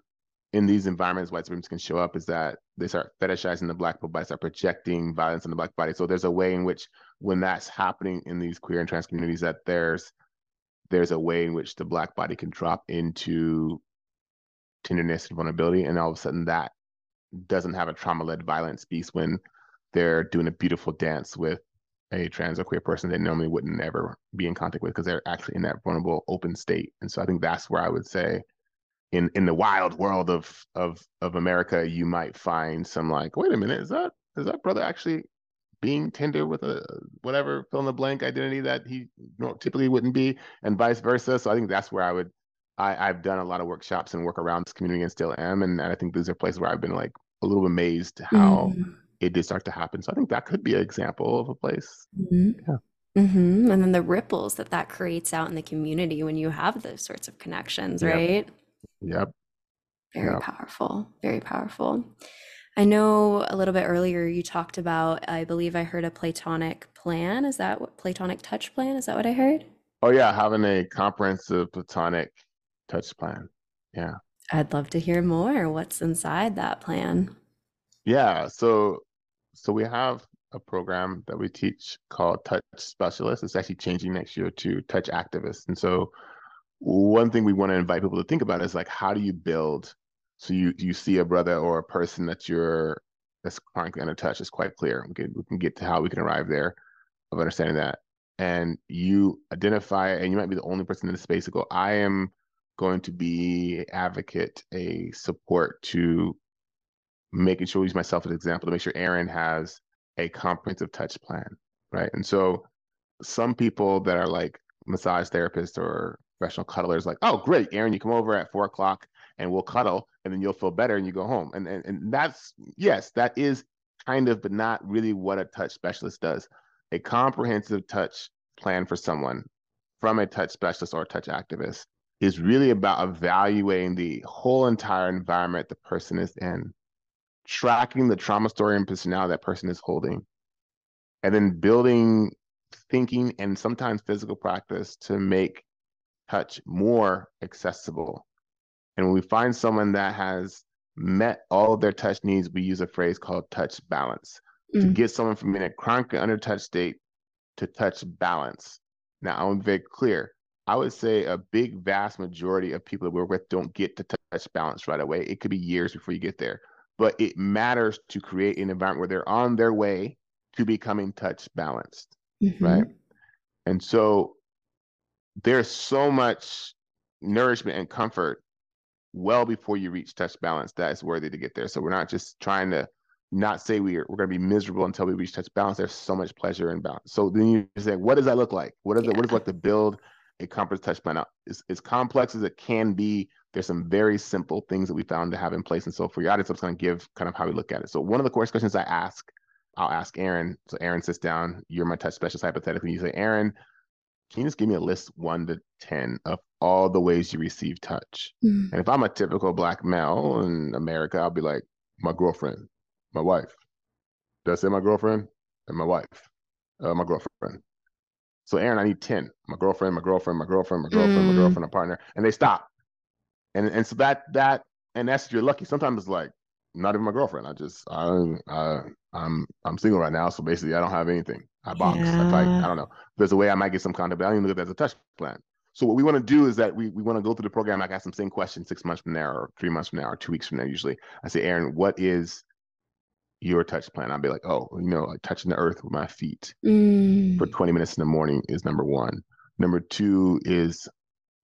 [SPEAKER 3] in these environments white supremacists can show up is that they start fetishizing the black body, start projecting violence on the black body. So there's a way in which when that's happening in these queer and trans communities that there's there's a way in which the black body can drop into tenderness and vulnerability and all of a sudden that doesn't have a trauma-led violence piece when they're doing a beautiful dance with a trans or queer person they normally wouldn't ever be in contact with because they're actually in that vulnerable open state and so i think that's where i would say in in the wild world of of of america you might find some like wait a minute is that is that brother actually being tender with a whatever fill in the blank identity that he typically wouldn't be and vice versa so i think that's where i would I, I've done a lot of workshops and work around this community and still am. And I think these are places where I've been like a little amazed how
[SPEAKER 1] Mm.
[SPEAKER 3] it did start to happen. So I think that could be an example of a place.
[SPEAKER 1] Mhm.
[SPEAKER 3] Yeah.
[SPEAKER 1] Mhm. And then the ripples that that creates out in the community when you have those sorts of connections,
[SPEAKER 3] Yep.
[SPEAKER 1] right?
[SPEAKER 3] Yep.
[SPEAKER 1] Very
[SPEAKER 3] Yep.
[SPEAKER 1] powerful. Very powerful. I know a little bit earlier you talked about, I believe I heard a Platonic plan. Is that what Platonic touch plan? Is that what I heard?
[SPEAKER 3] Oh yeah, having a comprehensive platonic touch plan. Yeah.
[SPEAKER 1] I'd love to hear more. What's inside that plan?
[SPEAKER 3] Yeah, so so we have a program that we teach called Touch Specialist. It's actually changing next year to Touch Activist. And so one thing we want to invite people to think about is like how do you build so you you see a brother or a person that you're that's chronically under touch is quite clear. We can, we can get to how we can arrive there of understanding that. And you identify, and you might be the only person in the space to go, I am going to be advocate, a support to making sure we use myself as an example to make sure Aaron has a comprehensive touch plan, right? And so some people that are like massage therapists or professional cuddlers, like, oh, great, Aaron, you come over at four o'clock and we'll cuddle, and then you'll feel better and you go home. And and, and that's yes, that is kind of, but not really what a touch specialist does. A comprehensive touch plan for someone from a touch specialist or touch activist is really about evaluating the whole entire environment the person is in, tracking the trauma story and personality that person is holding, and then building thinking and sometimes physical practice to make touch more accessible. And when we find someone that has met all of their touch needs, we use a phrase called touch balance mm. to get someone from being a chronic under touch state to touch balance. Now, I want to be very clear. I would say a big, vast majority of people that we're with don't get to touch balance right away. It could be years before you get there, but it matters to create an environment where they're on their way to becoming touch balanced, mm-hmm. right? And so there's so much nourishment and comfort well before you reach touch balance that is worthy to get there. So we're not just trying to not say we're we're going to be miserable until we reach touch balance. There's so much pleasure in balance. So then you say, what does that look like? What is yeah. it? What is it like to build a comprehensive touch plan out? As, as complex as it can be, there's some very simple things that we found to have in place. And so for your audience, I'm going to give kind of how we look at it. So one of the course questions I ask, I'll ask Aaron. So Aaron sits down. You're my touch specialist hypothetically. You say, Aaron, can you just give me a list one to 10 of all the ways you receive touch? Mm. And if I'm a typical black male in America, I'll be like, my girlfriend, my wife. Did I say my girlfriend? And my wife, uh, my girlfriend. So Aaron, I need 10. My girlfriend, my girlfriend, my girlfriend, my girlfriend, mm. my girlfriend, a partner. And they stop. And and so that that and that's you're lucky. Sometimes it's like not even my girlfriend. I just I, I I'm I'm single right now, so basically I don't have anything. I box. Yeah. I fight. I don't know. There's a way I might get some content, but I don't even look at that as a touch plan. So what we want to do is that we, we want to go through the program. I got some same questions six months from now, or three months from now, or two weeks from now. Usually, I say, Aaron, what is your touch plan? I'll be like, oh, you know, like touching the earth with my feet mm. for 20 minutes in the morning is number one. Number two is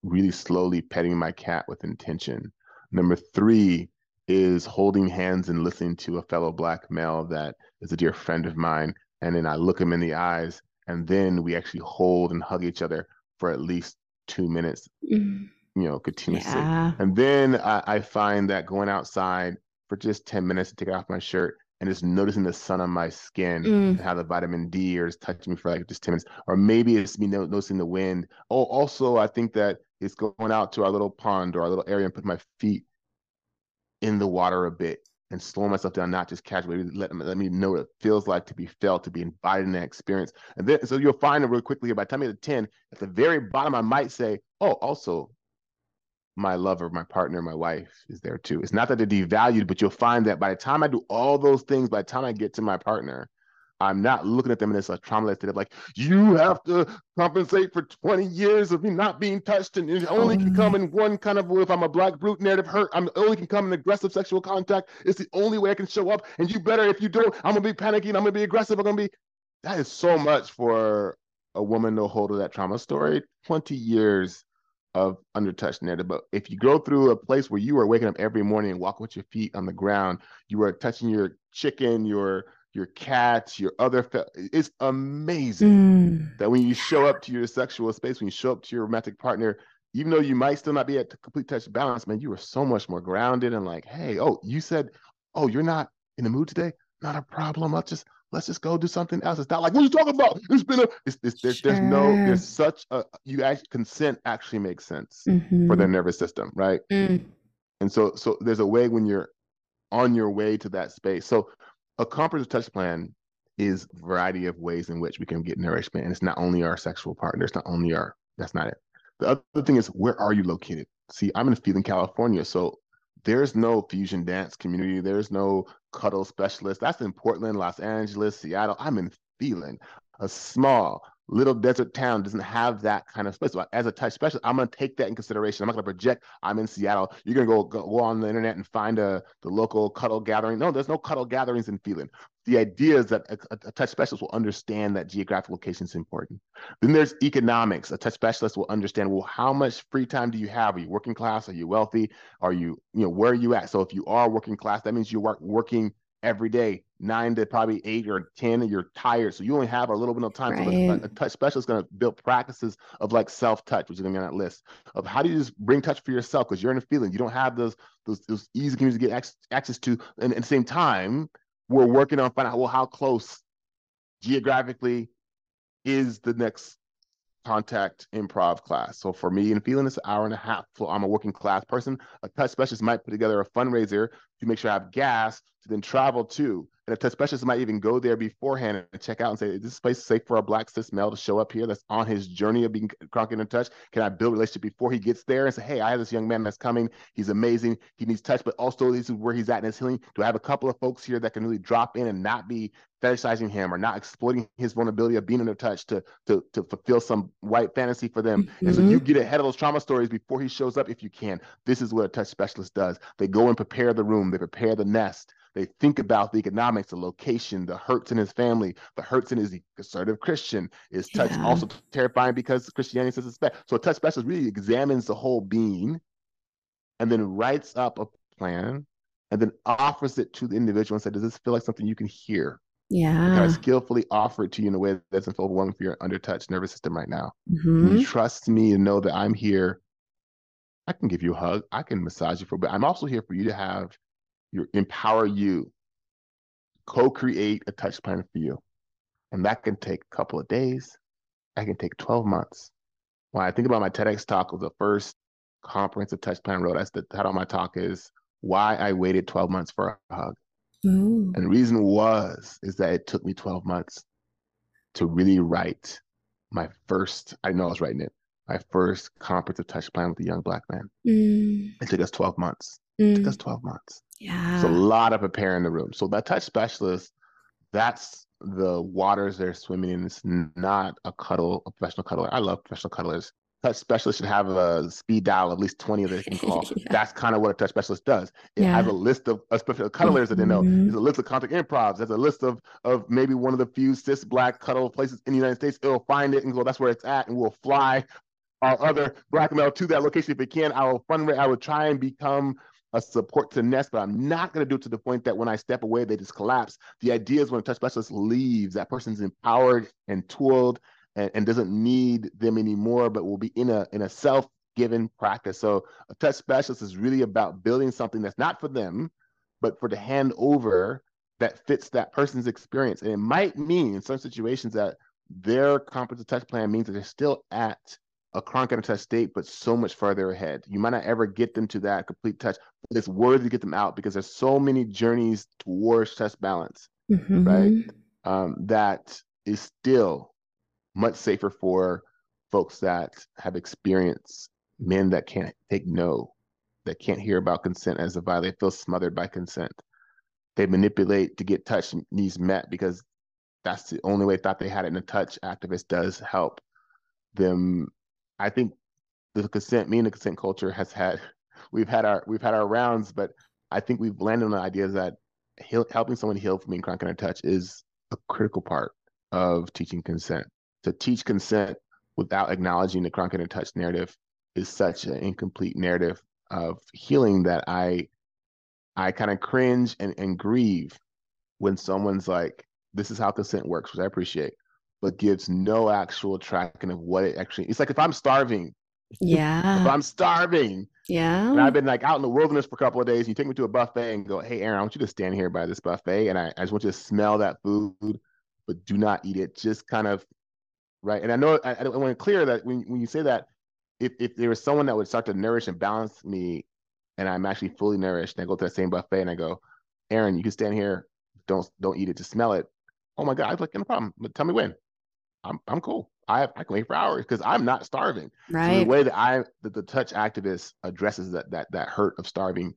[SPEAKER 3] really slowly petting my cat with intention. Number three is holding hands and listening to a fellow black male that is a dear friend of mine. And then I look him in the eyes, and then we actually hold and hug each other for at least two minutes, mm. you know, continuously. Yeah. And then I, I, find that going outside for just 10 minutes to take off my shirt and just noticing the sun on my skin mm. and how the vitamin D is touching me for like just 10 minutes. Or maybe it's me noticing the wind. Oh, also, I think that it's going out to our little pond or our little area and put my feet in the water a bit and slow myself down, not just casually, let, let me know what it feels like to be felt, to be invited in that experience. And then, so you'll find it really quickly by time you get to 10, at the very bottom, I might say, oh, also, my lover, my partner, my wife is there too. It's not that they're devalued, but you'll find that by the time I do all those things, by the time I get to my partner, I'm not looking at them in this uh, like trauma state of like, you have to compensate for 20 years of me not being touched and it only can come in one kind of if I'm a black brute narrative hurt, I'm only can come in aggressive sexual contact. It's the only way I can show up. And you better if you don't, I'm gonna be panicking, I'm gonna be aggressive, I'm gonna be that is so much for a woman to hold of that trauma story. 20 years of undertouched narrative. But if you go through a place where you are waking up every morning and walk with your feet on the ground, you are touching your chicken, your your cats, your other. Fe- it's amazing mm. that when you show up to your sexual space, when you show up to your romantic partner, even though you might still not be at complete touch balance, man, you are so much more grounded and like, hey, oh, you said, oh, you're not in the mood today. Not a problem. I'll just let's just go do something else. It's not like what are you talking about. It's been a. It's, it's, there's, sure. there's no. There's such a. You actually consent actually makes sense mm-hmm. for their nervous system, right? Mm. And so so there's a way when you're on your way to that space. So a comprehensive touch plan is a variety of ways in which we can get nourishment. And it's not only our sexual partner, it's not only our, that's not it. The other thing is, where are you located? See, I'm in Feeling, California. So there's no fusion dance community. There's no cuddle specialist. That's in Portland, Los Angeles, Seattle. I'm in Feeling, a small little desert town doesn't have that kind of space. So as a touch specialist, I'm going to take that in consideration. I'm not going to project I'm in Seattle. You're going to go, go on the internet and find a the local cuddle gathering. No, there's no cuddle gatherings in Feeling. The idea is that a, a, touch specialist will understand that geographic location is important. Then there's economics. A touch specialist will understand, well, how much free time do you have? Are you working class? Are you wealthy? Are you, you know, where are you at? So if you are working class, that means you are working every day, nine to probably eight or 10, and you're tired. So you only have a little bit of time. Right. So a, touch specialist is going to build practices of like self touch, which is going to be on that list of how do you just bring touch for yourself because you're in a feeling. You don't have those those, those easy communities to get access, access to. And at the same time, we're working on finding out, well, how close geographically is the next contact improv class. So for me and feeling this hour and a half. So I'm a working class person. A touch specialist might put together a fundraiser to make sure I have gas then travel to. And a touch specialist might even go there beforehand and check out and say, is this place safe for a black cis male to show up here that's on his journey of being chronic in touch? Can I build a relationship before he gets there and say, hey, I have this young man that's coming. He's amazing. He needs touch, but also this is where he's at in his healing. Do I have a couple of folks here that can really drop in and not be fetishizing him or not exploiting his vulnerability of being in a touch to to to fulfill some white fantasy for them. Mm-hmm. And so you mm-hmm. get ahead of those trauma stories before he shows up if you can. This is what a touch specialist does. They go and prepare the room, they prepare the nest. They think about the economics, the location, the hurts in his family, the hurts in his conservative Christian. Is touch yeah. also terrifying because Christianity says it's bad. So a touch specialist really examines the whole being and then writes up a plan and then offers it to the individual and says, Does this feel like something you can hear?
[SPEAKER 1] Yeah.
[SPEAKER 3] Kind of skillfully offer it to you in a way that doesn't feel overwhelming for your undertouched nervous system right now. Mm-hmm. You trust me and know that I'm here. I can give you a hug. I can massage you for, but I'm also here for you to have your empower you, co-create a touch plan for you. And that can take a couple of days. That can take 12 months. When I think about my TEDx talk was the first comprehensive touch plan road, that's the title of my talk is why I waited 12 months for a hug. Ooh. And the reason was is that it took me 12 months to really write my first, I know I was writing it, my first comprehensive touch plan with a young black man. Mm. It took us 12 months. Mm. It took us mm. 12 months.
[SPEAKER 1] Yeah.
[SPEAKER 3] It's a lot of preparing the room. So that touch specialist, that's the waters they're swimming in. It's not a cuddle, a professional cuddler. I love professional cuddlers touch specialist should have a speed dial of at least 20 that they can call. yeah. That's kind of what a touch specialist does. It yeah. has a list of especially cuddlers mm-hmm. that they know. Mm-hmm. There's a list of contact improvs. There's a list of of maybe one of the few cis black cuddle places in the United States. It'll find it and go, that's where it's at, and we'll fly our other black male to that location if it can. I will fundraise, I will try and become a support to Nest, but I'm not going to do it to the point that when I step away, they just collapse. The idea is when a touch specialist leaves, that person's empowered and tooled and, and doesn't need them anymore, but will be in a in a self-given practice. So a touch specialist is really about building something that's not for them, but for the hand over that fits that person's experience. And it might mean in some situations that their comprehensive touch plan means that they're still at a chronic touch state, but so much further ahead. You might not ever get them to that complete touch, but it's worthy to get them out because there's so many journeys towards touch balance, mm-hmm. right? Um, that is still much safer for folks that have experienced men that can't take no, that can't hear about consent as a violation, feel smothered by consent. They manipulate to get touch needs met because that's the only way thought they had it. in a touch activist does help them. I think the consent, me and the consent culture has had, we've had our we've had our rounds, but I think we've landed on the idea that heal, helping someone heal from being chronic touch is a critical part of teaching consent. To teach consent without acknowledging the chronic and touch narrative is such an incomplete narrative of healing that I I kind of cringe and, and grieve when someone's like, this is how consent works, which I appreciate, but gives no actual tracking of what it actually it's like if I'm starving.
[SPEAKER 1] Yeah.
[SPEAKER 3] if I'm starving.
[SPEAKER 1] Yeah.
[SPEAKER 3] And I've been like out in the wilderness for a couple of days. You take me to a buffet and go, Hey Aaron, I want you to stand here by this buffet and I, I just want you to smell that food, but do not eat it. Just kind of right? And I know I, I want to clear that when, when you say that, if, if there was someone that would start to nourish and balance me, and I'm actually fully nourished, and I go to that same buffet and I go, Aaron, you can stand here. Don't don't eat it. Just smell it. Oh my God, I'm like no problem. But tell me when. I'm I'm cool. I I can wait for hours because I'm not starving.
[SPEAKER 1] Right.
[SPEAKER 3] So the way that I that the touch activist addresses that that that hurt of starving,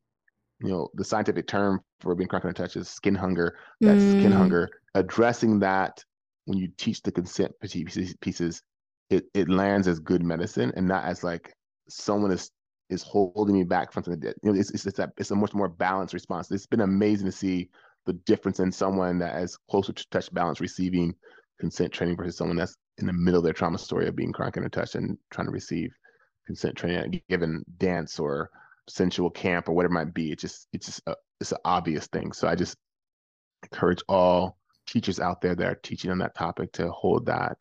[SPEAKER 3] you know, the scientific term for being chronic touch is skin hunger. That skin
[SPEAKER 1] Mm.
[SPEAKER 3] hunger, addressing that when you teach the consent pieces, it it lands as good medicine and not as like someone is is holding me back from something that you know it's it's it's, a, it's a much more balanced response. It's been amazing to see the difference in someone that has closer to touch balance receiving consent training versus someone that's in the middle of their trauma story of being chronic touch and trying to receive consent training at a given dance or sensual camp or whatever it might be. It's just it's just a, it's an obvious thing. So I just encourage all teachers out there that are teaching on that topic to hold that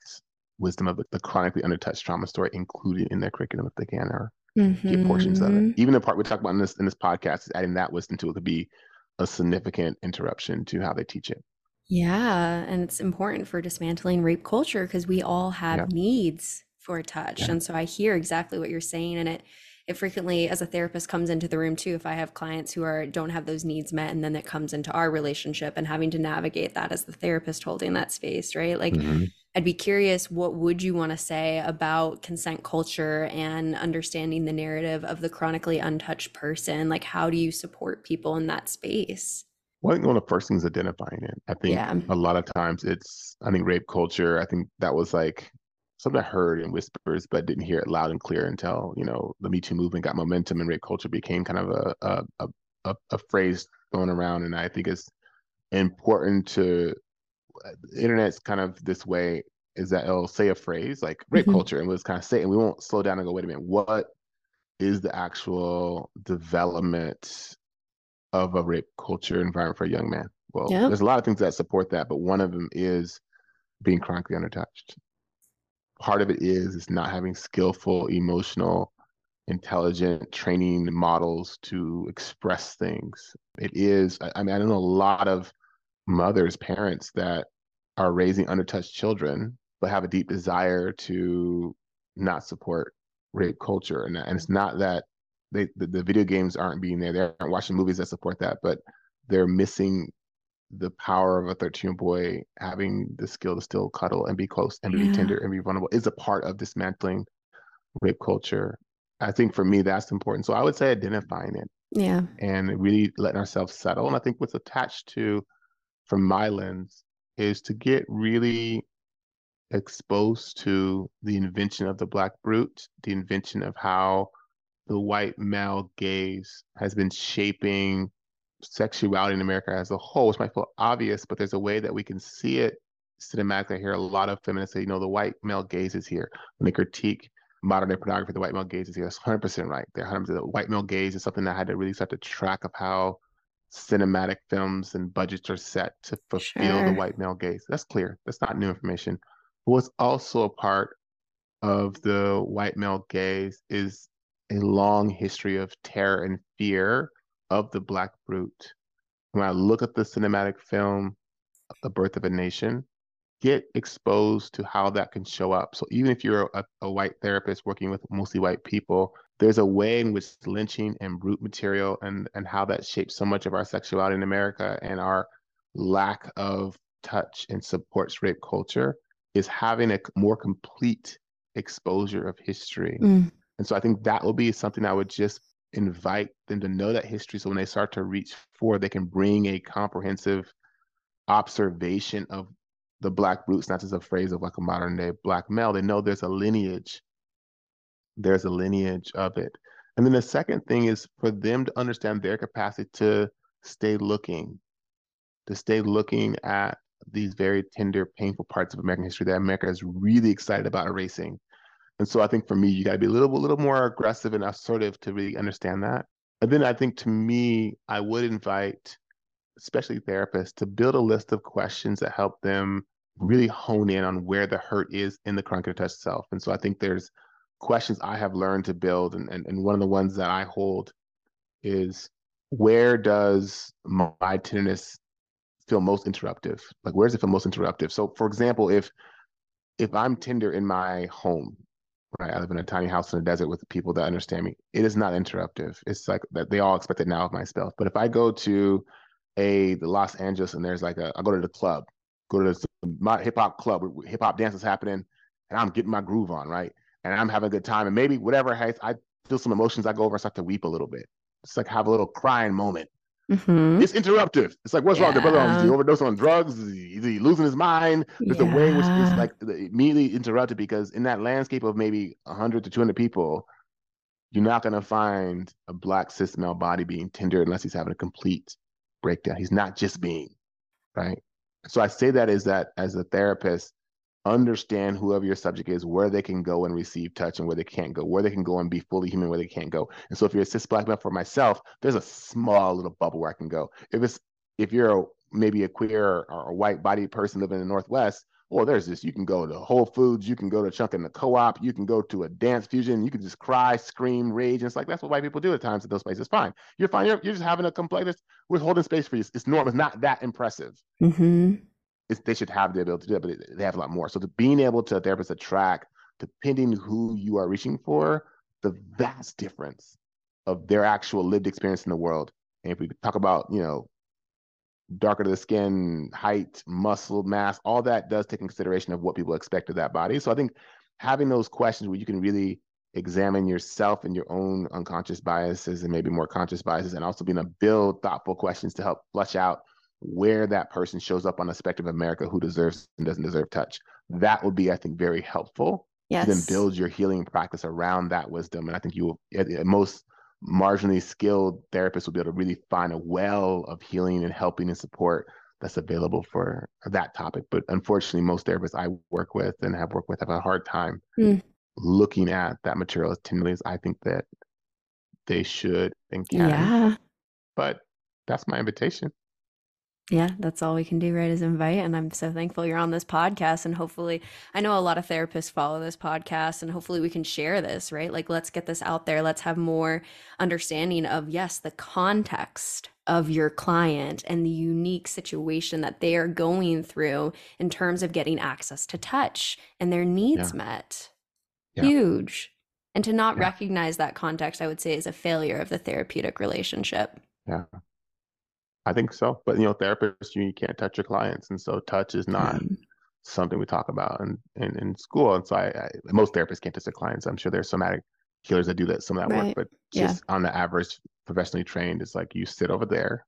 [SPEAKER 3] wisdom of the, the chronically undertouched trauma story included in their curriculum if they can or get portions of it. Mm-hmm. Even the part we talk about in this in this podcast is adding that wisdom to it could be a significant interruption to how they teach it.
[SPEAKER 1] Yeah, and it's important for dismantling rape culture because we all have
[SPEAKER 3] Yeah.
[SPEAKER 1] needs for touch.
[SPEAKER 3] Yeah.
[SPEAKER 1] And so I hear exactly what you're saying and it it frequently as a therapist comes into the room too if I have clients who are don't have those needs met and then it comes into our relationship and having to navigate that as the therapist holding that space, right? Like mm-hmm. I'd be curious what would you want to say about consent culture and understanding the narrative of the chronically untouched person? Like how do you support people in that space?
[SPEAKER 3] Well, I think one of the first things identifying it. I think
[SPEAKER 1] Yeah.
[SPEAKER 3] a lot of times it's, I think rape culture, I think that was like something I heard in whispers, but didn't hear it loud and clear until, you know, the Me Too movement got momentum and rape culture became kind of a, a, a, a, phrase thrown around. And I think it's important to, the internet's kind of this way is that it'll say a phrase like rape
[SPEAKER 1] Mhm.
[SPEAKER 3] culture and we'll just kind of say it and we won't slow down and go, wait a minute, what is the actual development of a rape culture environment for a young man? Well,
[SPEAKER 1] Yeah.
[SPEAKER 3] there's a lot of things that support that, but one of them is being chronically undertouched. Part of it is is not having skillful, emotional, intelligent training models to express things. It is, I, I mean, I know a lot of mothers, parents that are raising undertouched children, but have a deep desire to not support rape culture. And, and it's not that they the, the video games aren't being there. They aren't watching movies that support that, but they're missing the power of a 13 year old boy having the skill to still cuddle and be close and be tender and be vulnerable is a part of dismantling rape culture. I think for me that's important. So I would say identifying it
[SPEAKER 1] Yeah.
[SPEAKER 3] and really letting ourselves settle. And I think what's attached to, from my lens, is to get really exposed to the invention of the black brute, the invention of how the white male gaze has been shaping sexuality in America as a whole, which might feel obvious, but there's a way that we can see it cinematically. I hear a lot of feminists say, you know, the white male gaze is here. When they critique modern day pornography, the white male gaze is here. That's 100% right. They're 100%. The white male gaze is something that I had to really start to track of how cinematic films and budgets are set to fulfill
[SPEAKER 1] Sure.
[SPEAKER 3] the white male gaze. That's clear. That's not new information. But what's also a part of the white male gaze is a long history of terror and fear of the black brute. When I look at the cinematic film, The Birth of a Nation, get exposed to how that can show up. So even if you're a, a white therapist working with mostly white people, there's a way in which lynching and brute material and and how that shapes so much of our sexuality in America and our lack of touch and supports rape culture is having a more complete exposure of history.
[SPEAKER 1] Mm.
[SPEAKER 3] And so I think that will be something I would just invite them to know that history. So when they start to reach for, they can bring a comprehensive observation of the black brutes, not just a phrase of like a modern day black male. They know there's a lineage. There's a lineage of it. And then the second thing is for them to understand their capacity to stay looking, to stay looking at these very tender, painful parts of American history that America is really excited about erasing. And so I think for me, you got to be a little, a little more aggressive and assertive to really understand that. And then I think to me, I would invite, especially therapists, to build a list of questions that help them really hone in on where the hurt is in the chronic touch self. And so I think there's questions I have learned to build, and, and, and one of the ones that I hold is where does my tenderness feel most interruptive? Like where does it feel most interruptive? So for example, if if I'm tender in my home, right? I live in a tiny house in the desert with people that understand me. It is not interruptive. It's like that they all expect it now of myself. But if I go to a the Los Angeles and there's like a I go to the club, go to my hip hop club, hip hop dance is happening, and I'm getting my groove on, right? And I'm having a good time, and maybe whatever has I feel some emotions, I go over and start to weep a little bit. It's like have a little crying moment.
[SPEAKER 1] Mhm.
[SPEAKER 3] It's interruptive. It's like, what's wrong with the brother? Is he
[SPEAKER 1] Yeah.
[SPEAKER 3] overdosing on drugs? Is he, is he losing his mind? There's a way which
[SPEAKER 1] is
[SPEAKER 3] like immediately interrupted because in that landscape of maybe 100 to 200 people, you're not going to find a black cis male body being tender unless he's having a complete breakdown. He's not just being, right? So I say that is that as a therapist, understand whoever your subject is, where they can go and receive touch and where they can't go, where they can go and be fully human, where they can't go. And so if you're a cis black man for myself, there's a small little bubble where I can go. If it's if you're a, maybe a queer or a white body person living in the Northwest, well, there's this. You can go to Whole Foods, you can go to Chunk in the co-op, you can go to a dance fusion, you can just cry, scream, rage. And it's like that's what white people do at times at those places. Fine. You're fine. You're, you're just having a complex we're holding space for you. It's normal. It's not that impressive
[SPEAKER 1] Mhm.
[SPEAKER 3] They should have the ability to do it, but they have a lot more. So the, being able to therapist attract, depending who you are reaching for, the vast difference of their actual lived experience in the world. And if we talk about, you know, darker to the skin, height, muscle mass, all that does take in consideration of what people expect of that body. So I think having those questions where you can really examine yourself and your own unconscious biases and maybe more conscious biases, and also being able to build thoughtful questions to help flush out where that person shows up on the spectrum of America who deserves and doesn't deserve touch. That would be, I think, very helpful
[SPEAKER 1] Yes.
[SPEAKER 3] to then build your healing practice around that wisdom. And I think you will, at, at most marginally skilled therapists will be able to really find a well of healing and helping and support that's available for that topic. But unfortunately, most therapists I work with and have worked with have a hard time
[SPEAKER 1] Mm.
[SPEAKER 3] looking at that material as tenderly as I think that they should and can.
[SPEAKER 1] Yeah.
[SPEAKER 3] But that's my invitation.
[SPEAKER 1] Yeah, that's all we can do, right? Is invite. And I'm so thankful you're on this podcast. And hopefully, I know a lot of therapists follow this podcast, and hopefully, we can share this, right? Like, let's get this out there. Let's have more understanding of, yes, the context of your client and the unique situation that they are going through in terms of getting access to touch and their needs
[SPEAKER 3] Yeah.
[SPEAKER 1] met.
[SPEAKER 3] Yeah.
[SPEAKER 1] Huge. And to not
[SPEAKER 3] Yeah.
[SPEAKER 1] recognize that context, I would say, is a failure of the therapeutic relationship.
[SPEAKER 3] Yeah. I think so. But you know, therapists, you, you can't touch your clients. And so touch is not
[SPEAKER 1] Um,
[SPEAKER 3] something we talk about in, in, in school. And so I, I most therapists can't touch their clients. I'm sure there's somatic healers that do that some of that
[SPEAKER 1] Right.
[SPEAKER 3] work, but
[SPEAKER 1] Yeah.
[SPEAKER 3] just on the average professionally trained, it's like you sit over there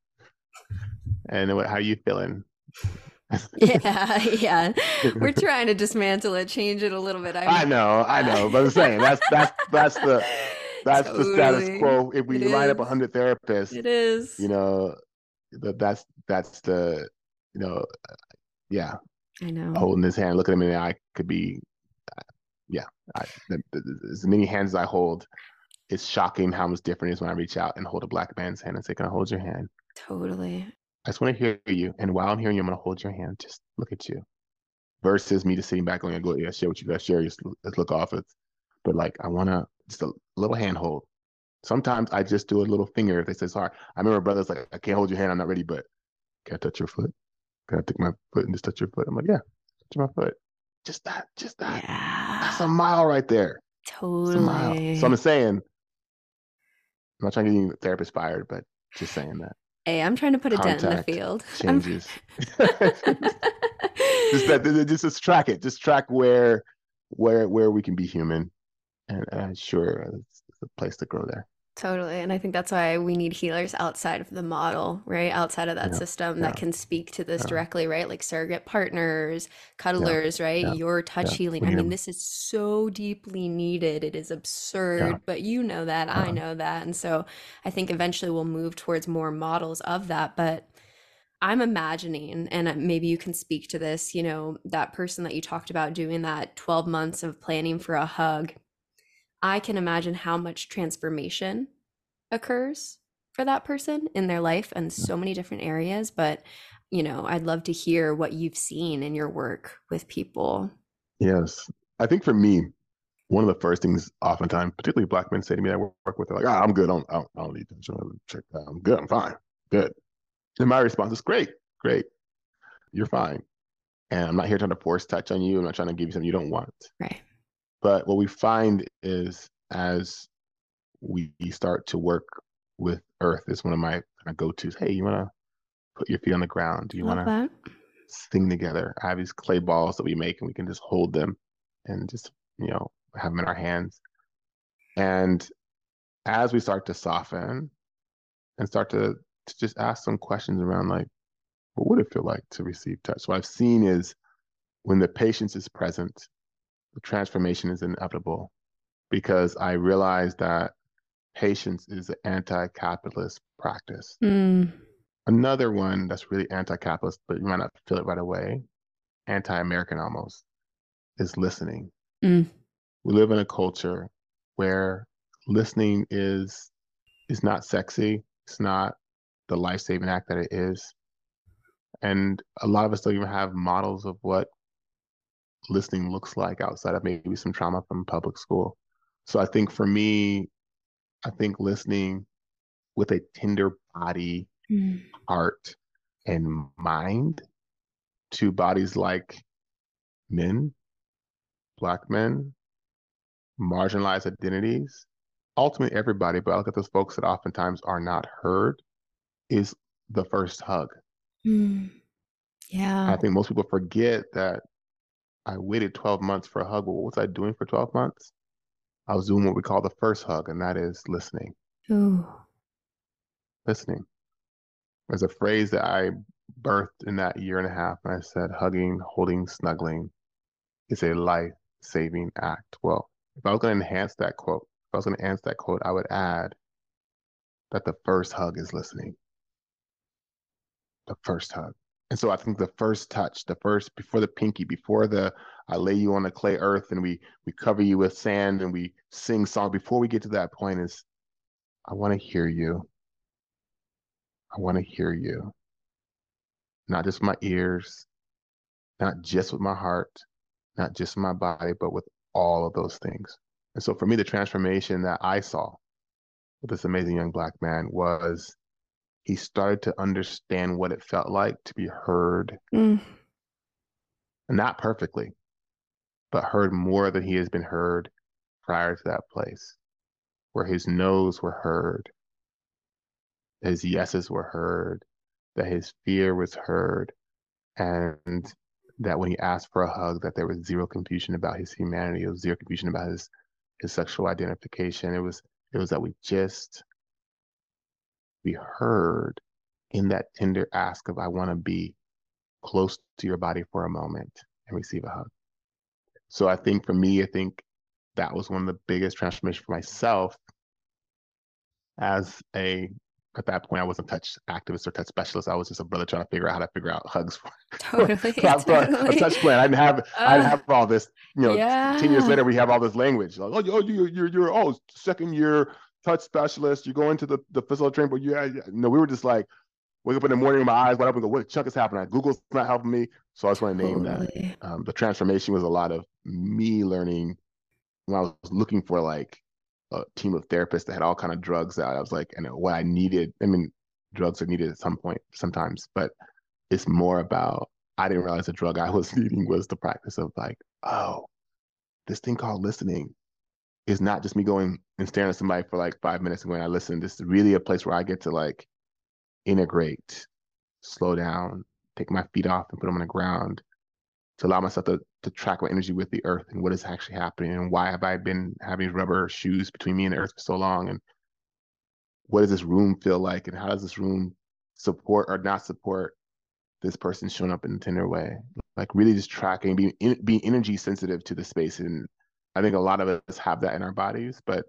[SPEAKER 3] and what how you feeling?
[SPEAKER 1] yeah, yeah. We're trying to dismantle it, change it a little bit.
[SPEAKER 3] I know, I know, but I'm saying that's that's that's the that's the status quo. If we
[SPEAKER 1] It
[SPEAKER 3] line up hundred therapists,
[SPEAKER 1] It is.
[SPEAKER 3] you know, that that's that's the you know, yeah,
[SPEAKER 1] I know.
[SPEAKER 3] holding his hand, looking him in the eye could be, uh, yeah. I, the, the, as many hands as I hold, it's shocking how much different it is when I reach out and hold a black man's hand and say, "Can I hold your hand?"
[SPEAKER 1] Totally.
[SPEAKER 3] I just want to hear you, and while I'm hearing you, I'm gonna hold your hand. Just look at you, versus me just sitting back going, "Go, yeah, share what you got, share. Just let's look off it." But like, I wanna just a little hand hold. Sometimes I just do a little finger if they say sorry. I remember brothers like, "I can't hold your hand. I'm not ready." But can I touch your foot? Can I take my foot and just touch your foot? I'm like, "Yeah, touch my foot." Just that, just that. That's a mile right there. It's a mile.
[SPEAKER 1] Totally.
[SPEAKER 3] So I'm saying, I'm not trying to get any therapist fired, but just saying that
[SPEAKER 1] Hey, I'm trying to put a dent in the field.
[SPEAKER 3] Changes. just that, just, just track it. Just track where, where, where we can be human, and uh, sure, it's, it's a place to grow there.
[SPEAKER 1] Totally. And I think that's why we need healers outside of the model, right? Outside of that
[SPEAKER 3] Yeah,
[SPEAKER 1] system
[SPEAKER 3] yeah,
[SPEAKER 1] that can speak to this
[SPEAKER 3] yeah.
[SPEAKER 1] directly, right? Like surrogate partners, cuddlers, right? Your touch healing. I mean, this is so deeply needed. It is absurd, but you know that. I know that. And so I think eventually we'll move towards more models of that. But I'm imagining, and uh, maybe you can speak to this, you know, that person that you talked about doing that 12 months of planning for a hug. I can imagine how much transformation occurs for that person in their life in so many different areas. But, you know, I'd love to hear what you've seen in your work with people.
[SPEAKER 3] Yes, I think for me, one of the first things, oftentimes, particularly black men, say to me that I work with, they're like, "Ah, I'm good. I don't, I don't, I don't need to. I'm good. I'm fine. Good." And my response is, "Great, great. You're fine." And I'm not here trying to force touch on you. I'm not trying to give you something you don't want.
[SPEAKER 1] Right.
[SPEAKER 3] But what we find is as we start to work with Earth, is one of my kind of go tos. Hey, you want to put your feet on the ground? Do you want to sing together? I have these clay balls that we make and we can just hold them and just, you know, have them in our hands. And as we start to soften and start to, to just ask some questions around like, what would it feel like to receive touch? What I've seen is when the patience is present, transformation is inevitable because I realize that patience is an anti-capitalist practice.
[SPEAKER 1] Mm.
[SPEAKER 3] Another one that's really anti-capitalist, but you might not feel it right away, anti-American almost, is listening.
[SPEAKER 1] Mm.
[SPEAKER 3] We live in a culture where listening is is not sexy. It's not the life-saving act that it is. And a lot of us don't even have models of what listening looks like outside of maybe some trauma from public school. So I think for me, I think listening with a tender body,
[SPEAKER 1] Mm.
[SPEAKER 3] heart, and mind to bodies like men, black men, marginalized identities, ultimately everybody, but I look at those folks that oftentimes are not heard, is the first hug.
[SPEAKER 1] Mm. Yeah.
[SPEAKER 3] I think most people forget that I waited 12 months for a hug. Well, what was I doing for 12 months? I was doing what we call the first hug, and that is listening.
[SPEAKER 1] Ooh.
[SPEAKER 3] Listening. There's a phrase that I birthed in that year and a half, and I said, hugging, holding, snuggling is a life saving act. Well, if I was going to enhance that quote, if I was going to enhance that quote, I would add that the first hug is listening. The first hug. And so I think the first touch, the first before the pinky, before the I lay you on the clay earth and we we cover you with sand and we sing song. Before we get to that point, is I want to hear you. I want to hear you. Not just my ears, not just with my heart, not just my body, but with all of those things. And so for me, the transformation that I saw with this amazing young black man was he started to understand what it felt like to be heard,
[SPEAKER 1] Mm.
[SPEAKER 3] not perfectly, but heard more than he has been heard prior to that place, where his no's were heard, his yeses were heard, that his fear was heard, and that when he asked for a hug, that there was zero confusion about his humanity, there was zero confusion about his his sexual identification. It was it was that we just we heard in that tender ask of I want to be close to your body for a moment and receive a hug. So I think for me, I think that was one of the biggest transformations for myself as a at that point I wasn't touch activist or touch specialist. I was just a brother trying to figure out how to figure out hugs for
[SPEAKER 1] Totally.
[SPEAKER 3] a
[SPEAKER 1] totally.
[SPEAKER 3] touch plan. I didn't have I didn't
[SPEAKER 1] Uh,
[SPEAKER 3] have all this, you know, ten years later we have all this language. Like, oh, you- oh you you're you're oh second year touch specialist, you go into the, the physical training, but yeah, yeah. No, we were just like wake up in the morning with my eyes wide open go, what the chunk is happening? Google's not helping me. So I just want to name that. Um, the transformation was a lot of me learning when I was looking for like a team of therapists that had all kind of drugs out. I was like, and what I needed, I mean, drugs are needed at some point sometimes, but it's more about I didn't realize the drug I was needing was the practice of like, oh, this thing called listening is not just me going and staring at somebody for like five minutes and going, I listen. This is really a place where I get to like integrate, slow down, take my feet off and put them on the ground to allow myself to, to track my energy with the earth and what is actually happening and why have I been having rubber shoes between me and the earth for so long and what does this room feel like and how does this room support or not support this person showing up in a tender way like really just tracking being in, being energy sensitive to the space and i think a lot of us have that in our bodies but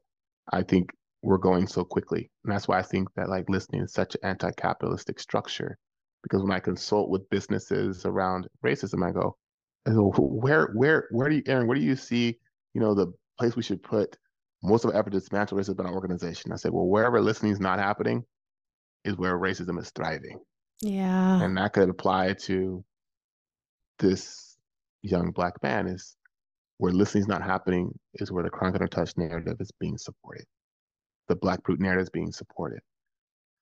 [SPEAKER 3] i think we're going so quickly. And that's why i think that like listening is such an anti-capitalistic structure because when i consult with businesses around racism i go I go, where where where do you aaron where do you see you know the place we should put most of our effort to dismantle racism in our organization? I said well wherever listening is not happening is where racism is thriving.
[SPEAKER 1] Yeah.
[SPEAKER 3] and that could apply to this young black man is where listening's not happening is where the chronic touch narrative is being supported. The black brute narrative is being supported.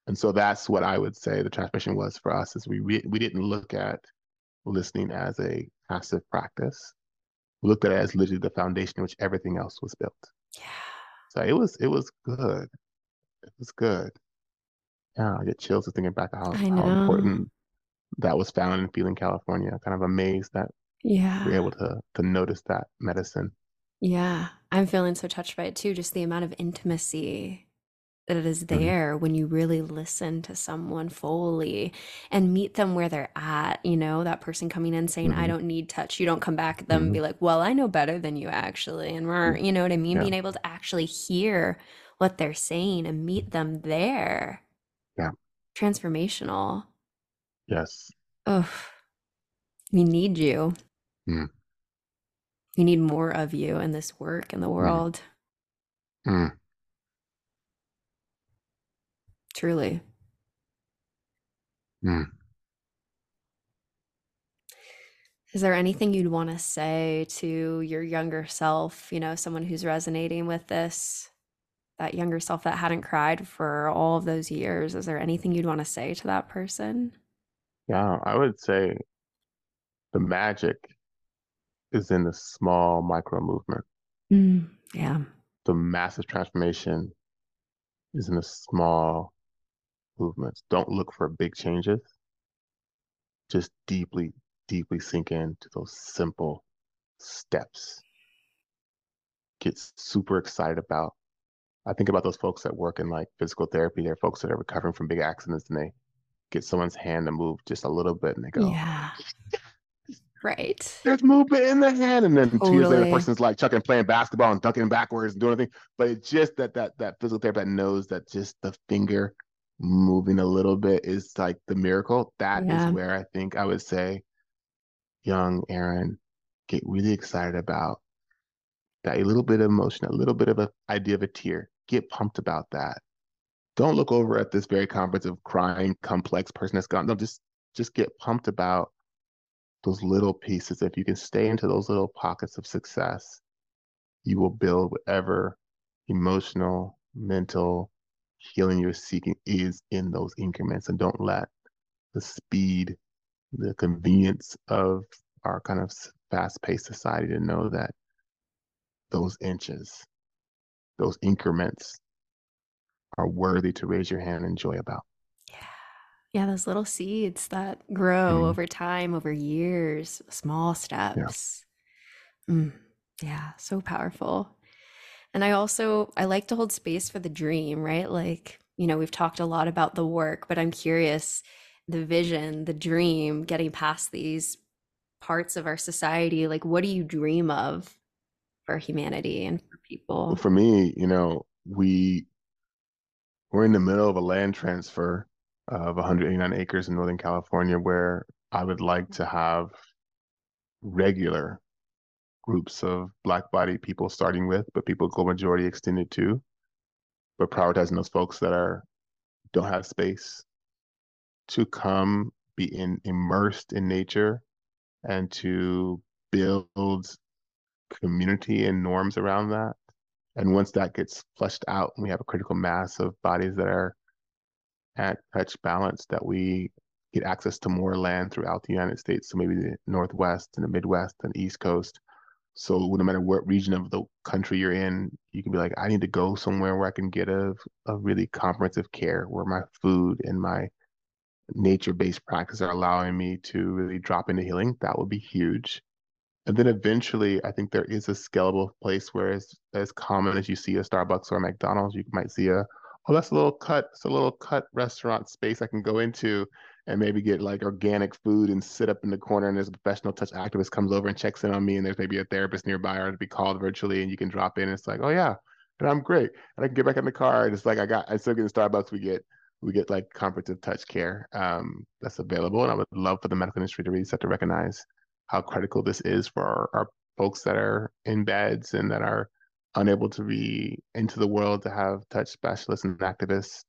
[SPEAKER 3] And so that's what i would say the transmission was for us is we re- we didn't look at listening as a passive practice. We looked at it as literally the foundation in which everything else was built.
[SPEAKER 1] Yeah.
[SPEAKER 3] so it was it was good. It was good. Yeah, I get chills just thinking back how, how important that was found in Feeling, California. Kind of amazed that
[SPEAKER 1] Yeah.
[SPEAKER 3] we're able to to notice that medicine.
[SPEAKER 1] Yeah. I'm feeling so touched by it too, just the amount of intimacy that it is
[SPEAKER 3] Mhm.
[SPEAKER 1] there when you really listen to someone fully and meet them where they're at. You know, that person coming in saying, I
[SPEAKER 3] Mhm.
[SPEAKER 1] don't need touch. You don't come back at them and be
[SPEAKER 3] Mhm.
[SPEAKER 1] like, Well, I know better than you actually. And we're, you know what I mean?
[SPEAKER 3] Yeah.
[SPEAKER 1] Being able to actually hear what they're saying and meet them there.
[SPEAKER 3] Yeah.
[SPEAKER 1] Transformational.
[SPEAKER 3] Yes.
[SPEAKER 1] Ugh. We need you.
[SPEAKER 3] Mm.
[SPEAKER 1] We need more of you in this work in the world.
[SPEAKER 3] Mm.
[SPEAKER 1] Truly.
[SPEAKER 3] Mm.
[SPEAKER 1] Is there anything you'd want to say to your younger self, you know, someone who's resonating with this, that younger self that hadn't cried for all of those years? Is there anything you'd want to say to that person?
[SPEAKER 3] Yeah, I would say the magic is in the small micro movement.
[SPEAKER 1] Mm, yeah.
[SPEAKER 3] The massive transformation is in the small movements. Don't look for big changes. Just deeply, deeply sink into those simple steps. Get super excited about. I think about those folks that work in like physical therapy. They're folks that are recovering from big accidents and they get someone's hand to move just a little bit and they go,
[SPEAKER 1] Yeah. Right.
[SPEAKER 3] there's movement in the hand. And then two years later, the person's like chucking, playing basketball and dunking backwards and doing anything. But it's just that that that physical therapist that knows that just the finger moving a little bit is like the miracle. That is
[SPEAKER 1] Yeah.
[SPEAKER 3] where I think I would say, young Aaron, get really excited about that a little bit of emotion, a little bit of an idea of a tear. Get pumped about that. Don't look over at this very comprehensive, crying, complex person that's gone. No, just just get pumped about those little pieces. If you can stay into those little pockets of success, you will build whatever emotional, mental healing you're seeking is in those increments. And don't let the speed, the convenience of our kind of fast paced society to know that those inches, those increments are worthy to raise your hand and joy about.
[SPEAKER 1] Yeah. Yeah, those little seeds that grow
[SPEAKER 3] Mhm.
[SPEAKER 1] over time, over years, small steps. Mm, yeah, so powerful. And I also I like to hold space for the dream, right? Like, you know, we've talked a lot about the work, but I'm curious the vision, the dream, getting past these parts of our society, like what do you dream of for humanity and for
[SPEAKER 3] Well,
[SPEAKER 1] people?
[SPEAKER 3] for me, you know, we we're in the middle of a land transfer of 189 acres in Northern California where I would like to have regular groups of black body people starting with, but people go majority extended to, but prioritizing those folks that are don't have space to come be in immersed in nature and to build community and norms around that. And once that gets flushed out and we have a critical mass of bodies that are at touch balance, that we get access to more land throughout the United States. So maybe the Northwest and the Midwest and East Coast. So no matter what region of the country you're in, you can be like, I need to go somewhere where I can get a, a really comprehensive care, where my food and my nature-based practice are allowing me to really drop into healing. That would be huge. And then eventually, I think there is a scalable place where it's as common as you see a Starbucks or a McDonald's, you might see a, oh, that's a little cut, it's a little cut restaurant space I can go into and maybe get like organic food and sit up in the corner and there's a professional touch activist comes over and checks in on me and there's maybe a therapist nearby or to be called virtually and you can drop in and it's like, oh yeah, and I'm great. And I can get back in the car and it's like I got I still get in Starbucks, we get we get like comprehensive touch care um, that's available. And I would love for the medical industry to really start to recognize how critical this is for our, our folks that are in beds and that are unable to be into the world to have touch specialists and activists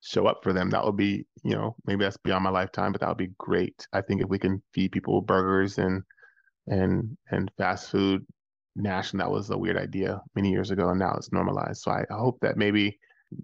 [SPEAKER 3] show up for them. That would be, you know, maybe that's beyond my lifetime, but that would be great. I think if we can feed people burgers and and and fast food nationally, that was a weird idea many years ago, and now it's normalized. So I, hope that maybe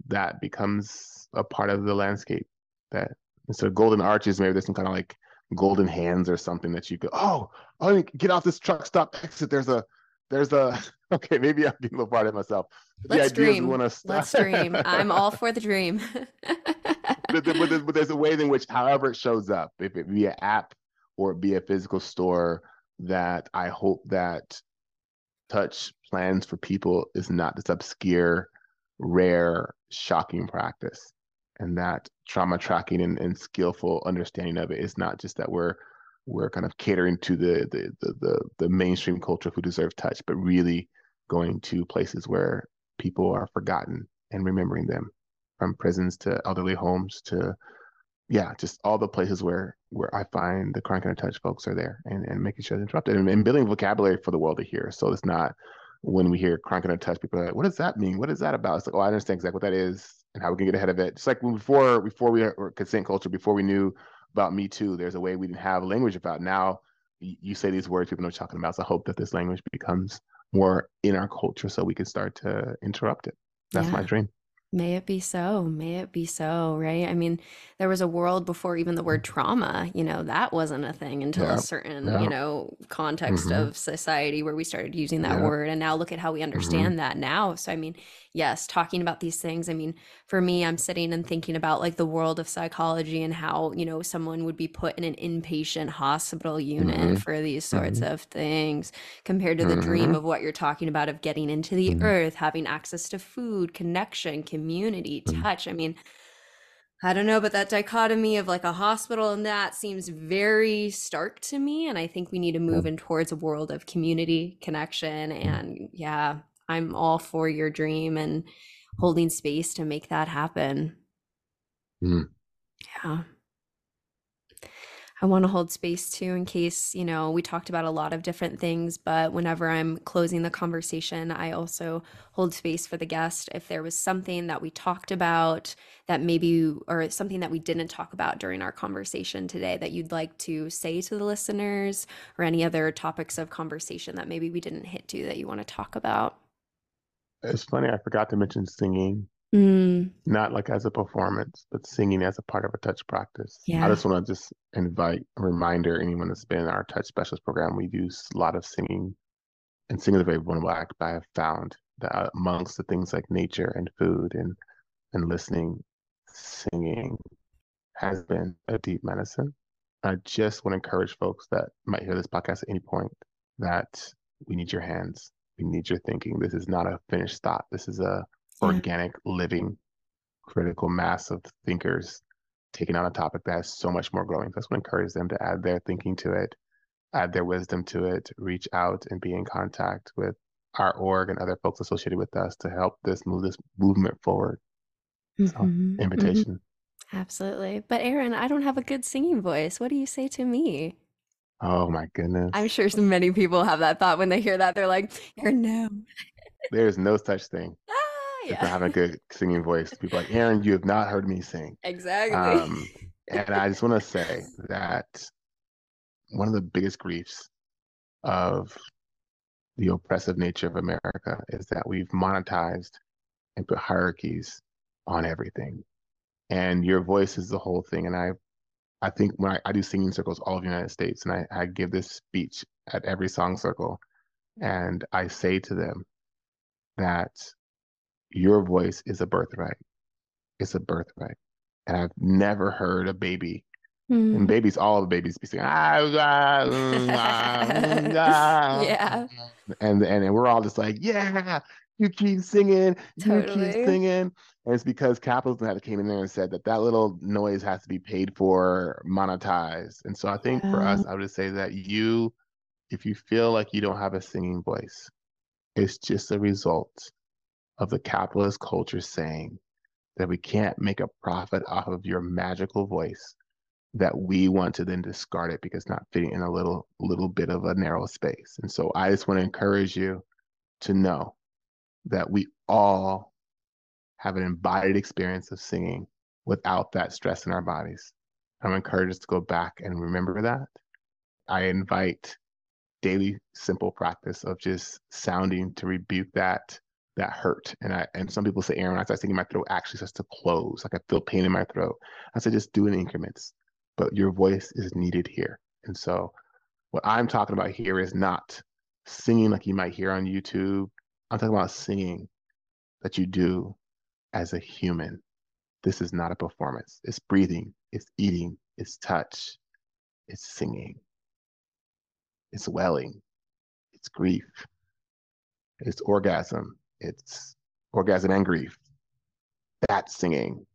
[SPEAKER 3] that becomes a part of the landscape. That instead of golden arches, maybe there's some kind of like golden hands or something that you go, oh, oh, get off this truck stop exit. There's a there's a okay, maybe I'm getting a little part of myself. The
[SPEAKER 1] Let's
[SPEAKER 3] idea is we
[SPEAKER 1] dream.
[SPEAKER 3] wanna st-
[SPEAKER 1] Let's dream. I'm all for the dream.
[SPEAKER 3] but, but, but, there's a way in which, however it shows up, if it be an app or it be a physical store, that I hope that touch plans for people is not this obscure, rare, shocking practice. And that trauma tracking and, and skillful understanding of it is not just that we're we're kind of catering to the the the the, the mainstream culture who deserve touch, but really going to places where people are forgotten and remembering them, from prisons to elderly homes to yeah, just all the places where where I find the chronic touch folks are there and, and making sure it's interrupted and, and building vocabulary for the world to hear. So it's not when we hear chronic touch, people are like, what does that mean? What is that about? It's like, oh, I understand exactly what that is and how we can get ahead of it. Just like before before we were consent culture, before we knew about Me Too, there's a way we didn't have language about. Now you say these words, people know what you're talking about. So I hope that this language becomes more in our culture so we can start to interrupt it. That's yeah. my dream.
[SPEAKER 1] May it be so. May it be so, right? I mean, there was a world before even the word trauma, you know, that wasn't a thing until yeah. a certain, yeah. you know, context mm-hmm. of society where we started using that yeah. word. And now look at how we mm-hmm. understand mm-hmm. that now. So, I mean, yes, talking about these things. I mean, for me, I'm sitting and thinking about like the world of psychology and how, you know, someone would be put in an inpatient hospital unit mm-hmm. for these sorts mm-hmm. of things compared to the dream mm-hmm. of what you're talking about of getting into the earth, having access to food, connection, community, mm-hmm. touch. I mean, I don't know, but that dichotomy of like a hospital and that seems very stark to me. And I think we need to move in towards a world of community connection. And yeah, I'm all for your dream and holding space to make that happen. Mm. Yeah. I want to hold space too in case, you know, we talked about a lot of different things, but whenever I'm closing the conversation, I also hold space for the guest. If there was something that we talked about that maybe, or something that we didn't talk about during our conversation today that you'd like to say to the listeners, or any other topics of conversation that maybe we didn't hit to that you want to talk about.
[SPEAKER 3] It's funny, I forgot to mention singing. Mm. Not like as a performance, but singing as a part of a touch practice. Yeah. I just want to just invite a reminder anyone that's been in our touch specialist program, we do a lot of singing. And singing is a very vulnerable act, but I have found that amongst the things like nature and food and and listening, singing has been a deep medicine. I just want to encourage folks that might hear this podcast at any point that we need your hands we need your thinking. This is not a finished thought. This is a. organic, living, critical mass of thinkers taking on a topic that has so much more growing. So I just want to encourage them to add their thinking to it, add their wisdom to it, reach out and be in contact with our org and other folks associated with us to help this move this movement forward. So, mm-hmm. mm-hmm. invitation.
[SPEAKER 1] Mm-hmm. Absolutely. But Aaron, I don't have a good singing voice. What do you say to me?
[SPEAKER 3] Oh my goodness.
[SPEAKER 1] I'm sure so many people have that thought when they hear that. They're like, Aaron, no.
[SPEAKER 3] There's no such thing. Ah, yeah. have a good singing voice. People like, Aaron, you have not heard me sing.
[SPEAKER 1] Exactly. Um,
[SPEAKER 3] and I just want to say that one of the biggest griefs of the oppressive nature of America is that we've monetized and put hierarchies on everything. And your voice is the whole thing. And I I think when I, I do singing circles all over the United States, and I, I give this speech at every song circle, and I say to them that your voice is a birthright. It's a birthright. And I've never heard a baby, mm. and babies, all the babies be saying, ah, ah, ah, ah, yeah. And, and and we're all just like, yeah, you keep singing, totally. you keep singing. And it's because capitalism had came in there and said that that little noise has to be paid for, monetized. And so I think yeah. for us, I would say that you, if you feel like you don't have a singing voice, it's just a result of the capitalist culture saying that we can't make a profit off of your magical voice that we want to then discard it because not fitting in a little little bit of a narrow space. And so I just want to encourage you to know that we all have an embodied experience of singing without that stress in our bodies. I'm encouraged to go back and remember that. I invite daily simple practice of just sounding to rebuke that that hurt. And I and some people say, Aaron, I start singing, my throat actually starts to close. Like I feel pain in my throat. I said, just do it in increments. But your voice is needed here. And so what I'm talking about here is not singing like you might hear on YouTube I'm talking about singing that you do as a human this is not a performance. It's breathing, it's eating, it's touch, it's singing, it's welling, it's grief, it's orgasm, it's orgasm and grief. That's singing.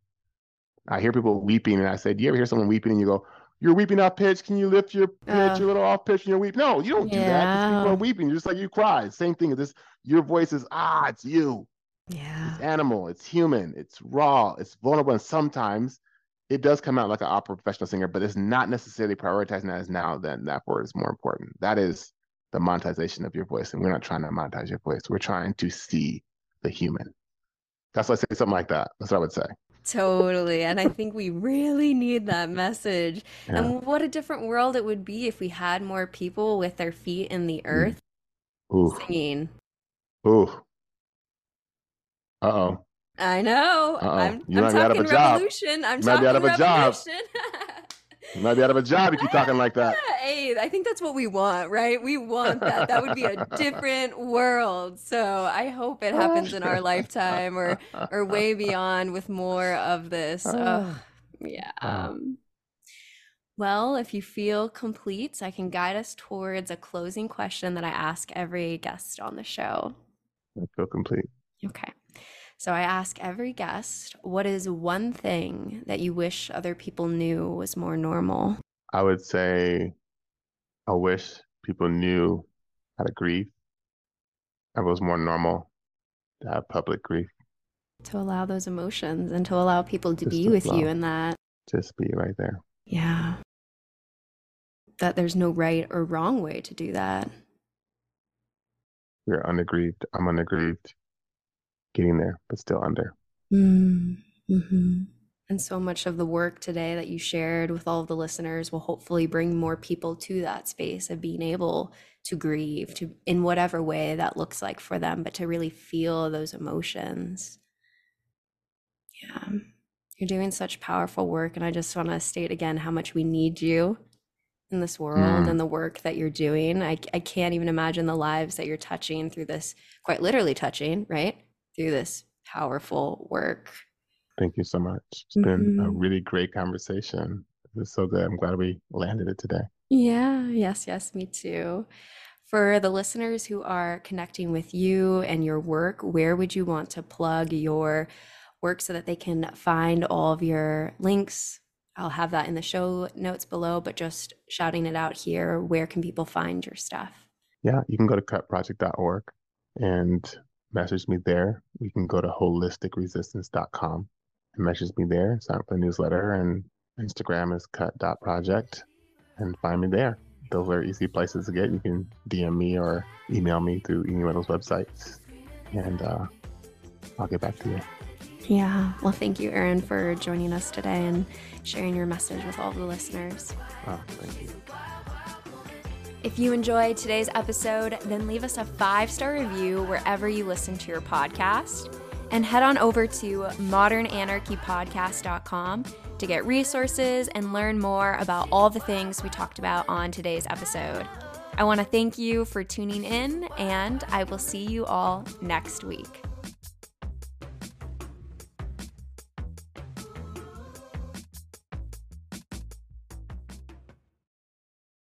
[SPEAKER 3] I hear people weeping, and I say, Do you ever hear someone weeping and you go, You're weeping off pitch? Can you lift your pitch
[SPEAKER 1] Uh,
[SPEAKER 3] a little off pitch and you're weeping? No, you don't do that. People
[SPEAKER 1] Yeah.
[SPEAKER 3] are weeping, You're just like you cry. Same thing. This your voice is ah, it's you.
[SPEAKER 1] Yeah.
[SPEAKER 3] It's animal, it's human, it's raw, it's vulnerable, and sometimes it does come out like an opera professional singer, but it's not necessarily prioritizing that as now then. That word is more important. That is the monetization of your voice. And we're not trying to monetize your voice. We're trying to see the human. That's why I say something like that. That's what I would say.
[SPEAKER 1] Totally. And I think we really need that message.
[SPEAKER 3] Yeah.
[SPEAKER 1] And what a different world it would be if we had more people with their feet in the earth
[SPEAKER 3] Ooh,
[SPEAKER 1] singing.
[SPEAKER 3] ooh. Uh oh.
[SPEAKER 1] I know.
[SPEAKER 3] Uh-oh.
[SPEAKER 1] I'm,
[SPEAKER 3] You
[SPEAKER 1] I'm
[SPEAKER 3] might be out of
[SPEAKER 1] talking
[SPEAKER 3] a job.
[SPEAKER 1] revolution. I'm
[SPEAKER 3] You might be
[SPEAKER 1] talking
[SPEAKER 3] out of a job. You might be out of a job if you keep talking like that.
[SPEAKER 1] Hey, I think that's what we want, right? We want that. That would be a different world. So I hope it happens in our lifetime or or way beyond with more of this. Ugh, yeah.
[SPEAKER 3] Ah.
[SPEAKER 1] Um, well, if you feel complete, I can guide us towards a closing question that I ask every guest on the show.
[SPEAKER 3] I feel complete.
[SPEAKER 1] Okay. So I ask every guest, what is one thing that you wish other people knew was more normal?
[SPEAKER 3] I would say I wish people knew how to grieve. It was more normal to have public grief.
[SPEAKER 1] To allow those emotions and to allow people to
[SPEAKER 3] Just
[SPEAKER 1] be
[SPEAKER 3] to
[SPEAKER 1] with you in that.
[SPEAKER 3] Just be right there.
[SPEAKER 1] Yeah. That there's no right or wrong way to do that.
[SPEAKER 3] We're undergrieved. I'm undergrieved. Getting there, but still under.
[SPEAKER 1] Mm-hmm. And so much of the work today that you shared with all of the listeners will hopefully bring more people to that space of being able to grieve to in whatever way that looks like for them, but to really feel those emotions. Yeah. You're doing such powerful work. And I just want to state again how much we need you in this world
[SPEAKER 3] Mm.
[SPEAKER 1] and the work that you're doing. I, I can't even imagine the lives that you're touching through this, quite literally touching, right? Through this powerful work.
[SPEAKER 3] Thank you so much. It's been a
[SPEAKER 1] Mhm.
[SPEAKER 3] really great conversation. It's so good. I'm glad we landed it today.
[SPEAKER 1] Yeah, yes, yes, me too. For the listeners who are connecting with you and your work, where would you want to plug your work so that they can find all of your links? I'll have that in the show notes below, but just shouting it out here, where can people find your stuff?
[SPEAKER 3] Yeah, you can go to cutproject.org and message me there. You can go to holisticresistance.com and message me there, sign up for the newsletter, and Instagram is cut.project and find me there. Those are easy places to get. You can DM me or email me through any of those websites, and uh, I'll get back to you.
[SPEAKER 1] Yeah, well, thank you, Aaron, for joining us today and sharing your message with all the listeners.
[SPEAKER 3] Oh, thank you.
[SPEAKER 2] If you enjoyed today's episode, then leave us a five star review wherever you listen to your podcast. And head on over to modernanarchypodcast.com to get resources and learn more about all the things we talked about on today's episode. I want to thank you for tuning in, and I will see you all next week.